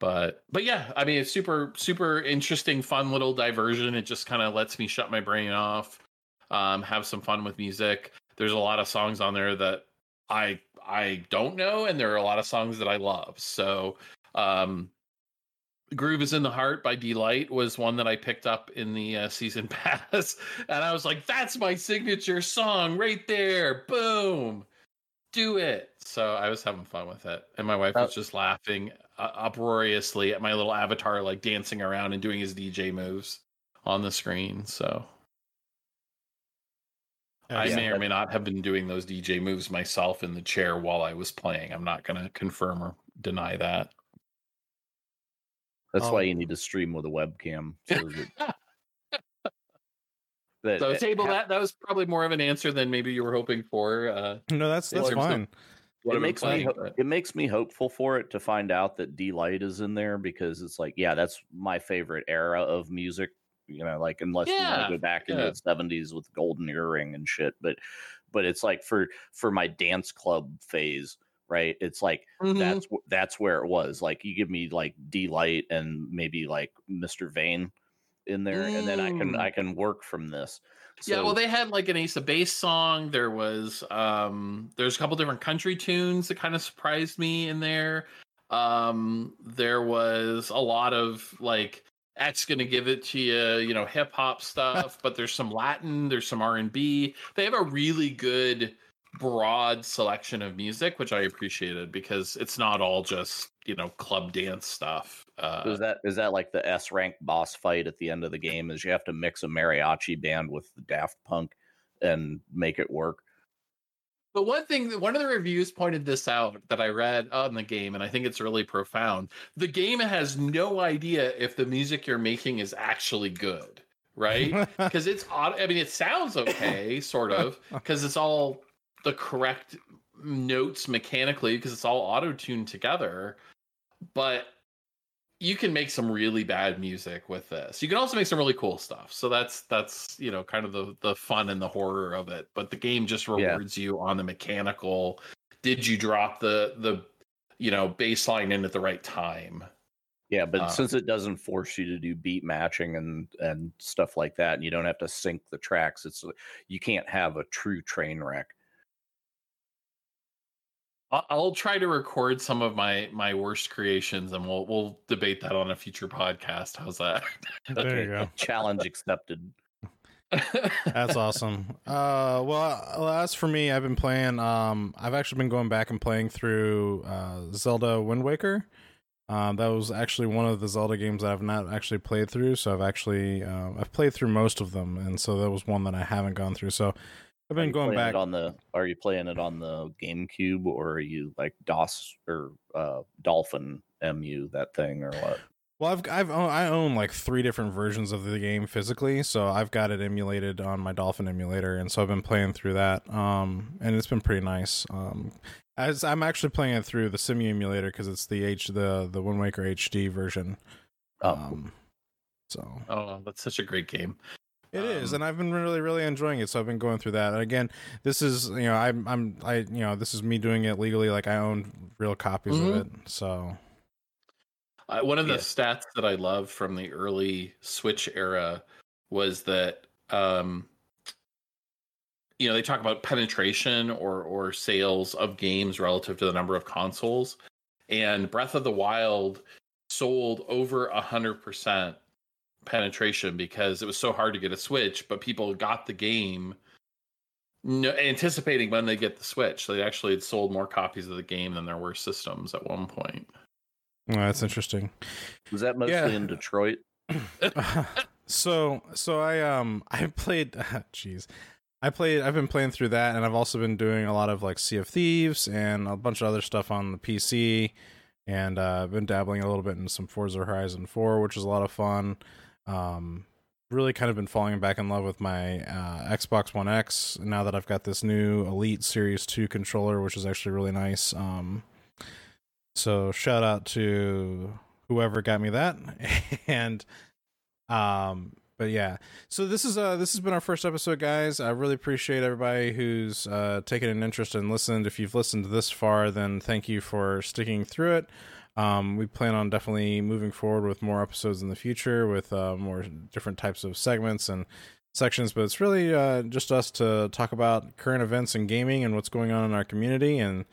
but but yeah i mean it's super super interesting fun little diversion. It just kind of lets me shut my brain off um have some fun with music. There's a lot of songs on there that i i don't know and there are a lot of songs that i love. So um groove is in the heart by Deee-Lite was one that i picked up in the uh, season pass and i was like that's my signature song right there. Boom. Do it. So i was having fun with it and my wife was just laughing uh, uproariously at my little avatar like dancing around and doing his dj moves on the screen so i Yeah. may or may not have been doing those dj moves myself in the chair while i was playing i'm not going to confirm or deny that That's why Oh. you need to stream with a webcam. So that, that so table ha- that that was probably more of an answer than maybe you were hoping for uh No, that's that's terms of- fine. What it makes me playing, ho- but- it makes me hopeful for it to find out that Deee-Lite is in there because it's like yeah that's my favorite era of music you know like unless you want to go back into the 70s with golden earring and shit but but it's like for for my dance club phase right it's like Mm-hmm. that's that's where it was like you give me like Deee-Lite and maybe like Mr. Vain in there and then I can Mm. I can work from this yeah, well, they had like an Ace of Base song. There was um, there's a couple different country tunes that kind of surprised me in there. Um, there was a lot of like X gonna give it to you, you know, hip hop stuff, but there's some Latin, there's some R and B. They have a really good broad selection of music, which I appreciated because it's not all just you know club dance stuff. Uh, So is that is that like the S rank boss fight at the end of the game? Is you have to mix a mariachi band with the Daft Punk and make it work? But one thing, one of the reviews pointed this out that I read on the game, and I think it's really profound. The game has no idea if the music you're making is actually good, right? Because it's, au- I mean, it sounds okay, sort of, because it's all the correct notes mechanically, because it's all auto tuned together. But you can make some really bad music with this. You can also make some really cool stuff. So that's that's you know kind of the the fun and the horror of it. But the game just Yeah. rewards you on the mechanical. Did you drop the the you know baseline in at the right time? Yeah, but Uh, since it doesn't force you to do beat matching and and stuff like that, and you don't have to sync the tracks, it's you can't have a true train wreck. I- I'll try to record some of my my worst creations, and we'll we'll debate that on a future podcast. How's that? There you go. Challenge accepted. That's awesome. Uh, well, uh, as for me, I've been playing. Um, I've actually been going back and playing through uh, Zelda Wind Waker. Um, that was actually one of the Zelda games that I've not actually played through. So I've actually uh, I've played through most of them, and so that was one that I haven't gone through. So I've been going back. on the. Are you playing it on the GameCube or are you like DOS or uh, Dolphin MU that thing or what? Well, I've I've own, I own like three different versions of the game physically, so I've got it emulated on my Dolphin emulator, and so I've been playing through that, um, and it's been pretty nice. Um, as I'm actually playing it through the Cemu emulator because it's the H the the Wind Waker HD version. Oh, Um, so oh, that's such a great game. It is, Um, and I've been really really enjoying it. So I've been going through that. And again, this is you know I'm I'm I you know this is me doing it legally, like I own real copies Mhm. of it. So Uh, one of the Yeah. stats that I love from the early Switch era was that um you know they talk about penetration or or sales of games relative to the number of consoles and Breath of the Wild sold over a hundred percent penetration because it was so hard to get a Switch, but people got the game no, anticipating when they get the Switch. They actually had sold more copies of the game than there were systems at one point. Oh, that's interesting. Was that mostly Yeah. in Detroit? so so I um I played jeez. I played I've been playing through that and I've also been doing a lot of like Sea of Thieves and a bunch of other stuff on the PC and uh I've been dabbling a little bit in some Forza Horizon 4 which is a lot of fun. Um really kind of been falling back in love with my uh Xbox One X now that I've got this new Elite Series 2 controller which is actually really nice. Um so shout out to whoever got me that. And um but yeah so this is uh this has been our first episode guys. I really appreciate everybody who's uh taken an interest and listened. If you've listened this far then thank you for sticking through it um we plan on definitely moving forward with more episodes in the future with uh more different types of segments and sections but it's really uh just us to talk about current events in gaming and what's going on in our community and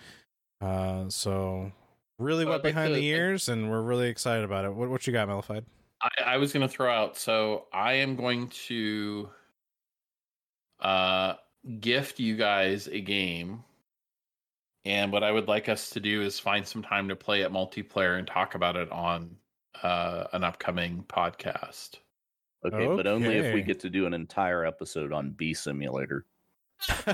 uh so really wet I'd like behind to- the ears and we're really excited about it what, what you got Melified? I, I was going to throw out. So I am going to uh, gift you guys a game. And what I would like us to do is find some time to play it multiplayer and talk about it on uh, an upcoming podcast. Okay, but only if we get to do an entire episode on Bee Simulator.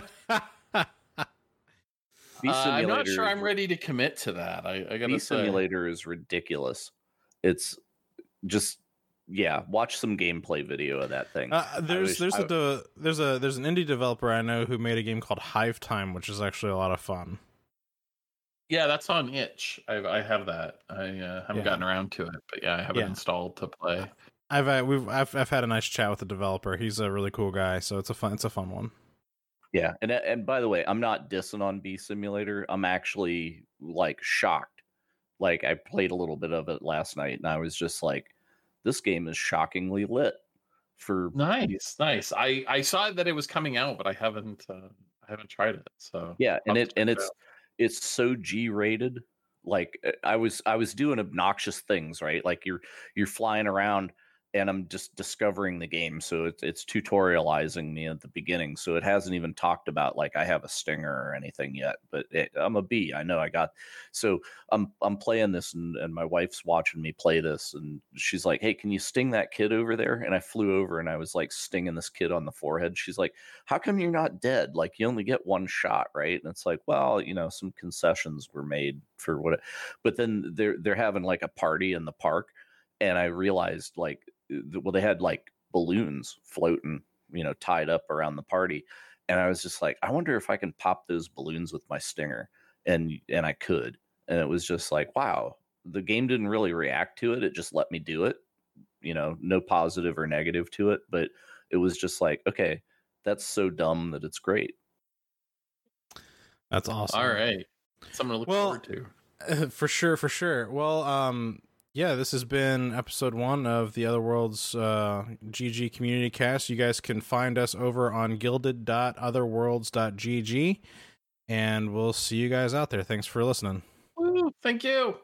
Bee Uh, I'm not sure I'm ready to commit to that. I, I gotta Bee say. Simulator is ridiculous. It's just yeah, watch some gameplay video of that thing. Uh, there's there's I- a de- there's a there's an indie developer I know who made a game called Hive Time, which is actually a lot of fun. Yeah, that's on itch. I, I have that. I uh, haven't Yeah. gotten around to it, but yeah, I have Yeah. it installed to play. I've uh, we've I've I've had a nice chat with the developer. He's a really cool guy, so it's a fun it's a fun one. Yeah, and and by the way, I'm not dissing on Bee Simulator. I'm actually like shocked. Like I played a little bit of it last night, and I was just like, "This game is shockingly lit." For Nice, nice. I I saw that it was coming out, but I haven't uh, I haven't tried it. So yeah, and I'll it and check it it's so G rated. Like uh, I was I was doing obnoxious things, right? Like you're you're flying around and I'm just discovering the game. So it's it's tutorializing me at the beginning. So it hasn't even talked about like I have a stinger or anything yet. But it, I'm a bee. I know I got. So I'm I'm playing this and, and my wife's watching me play this and she's like, "Hey, can you sting that kid over there?" And I flew over and I was like stinging this kid on the forehead. She's like, "How come you're not dead? Like you only get one shot, right?" And it's like, "Well, you know, some concessions were made for what." It, but then they're they're having like a party in the park and I realized like well they had like balloons floating, you know, tied up around the party. And I was just like, I wonder if I can pop those balloons with my stinger. And and I could. And it was just like, wow, the game didn't really react to it. It just let me do it. You know, no positive or negative to it, but it was just like, okay, that's so dumb that it's great. That's awesome. All right, something to look Well, forward to. for sure, for sure. Well, um, yeah, this has been episode one of the Other Worlds uh, GG Community Cast. You guys can find us over on guilded.otherworlds.gg, and we'll see you guys out there. Thanks for listening. Thank you.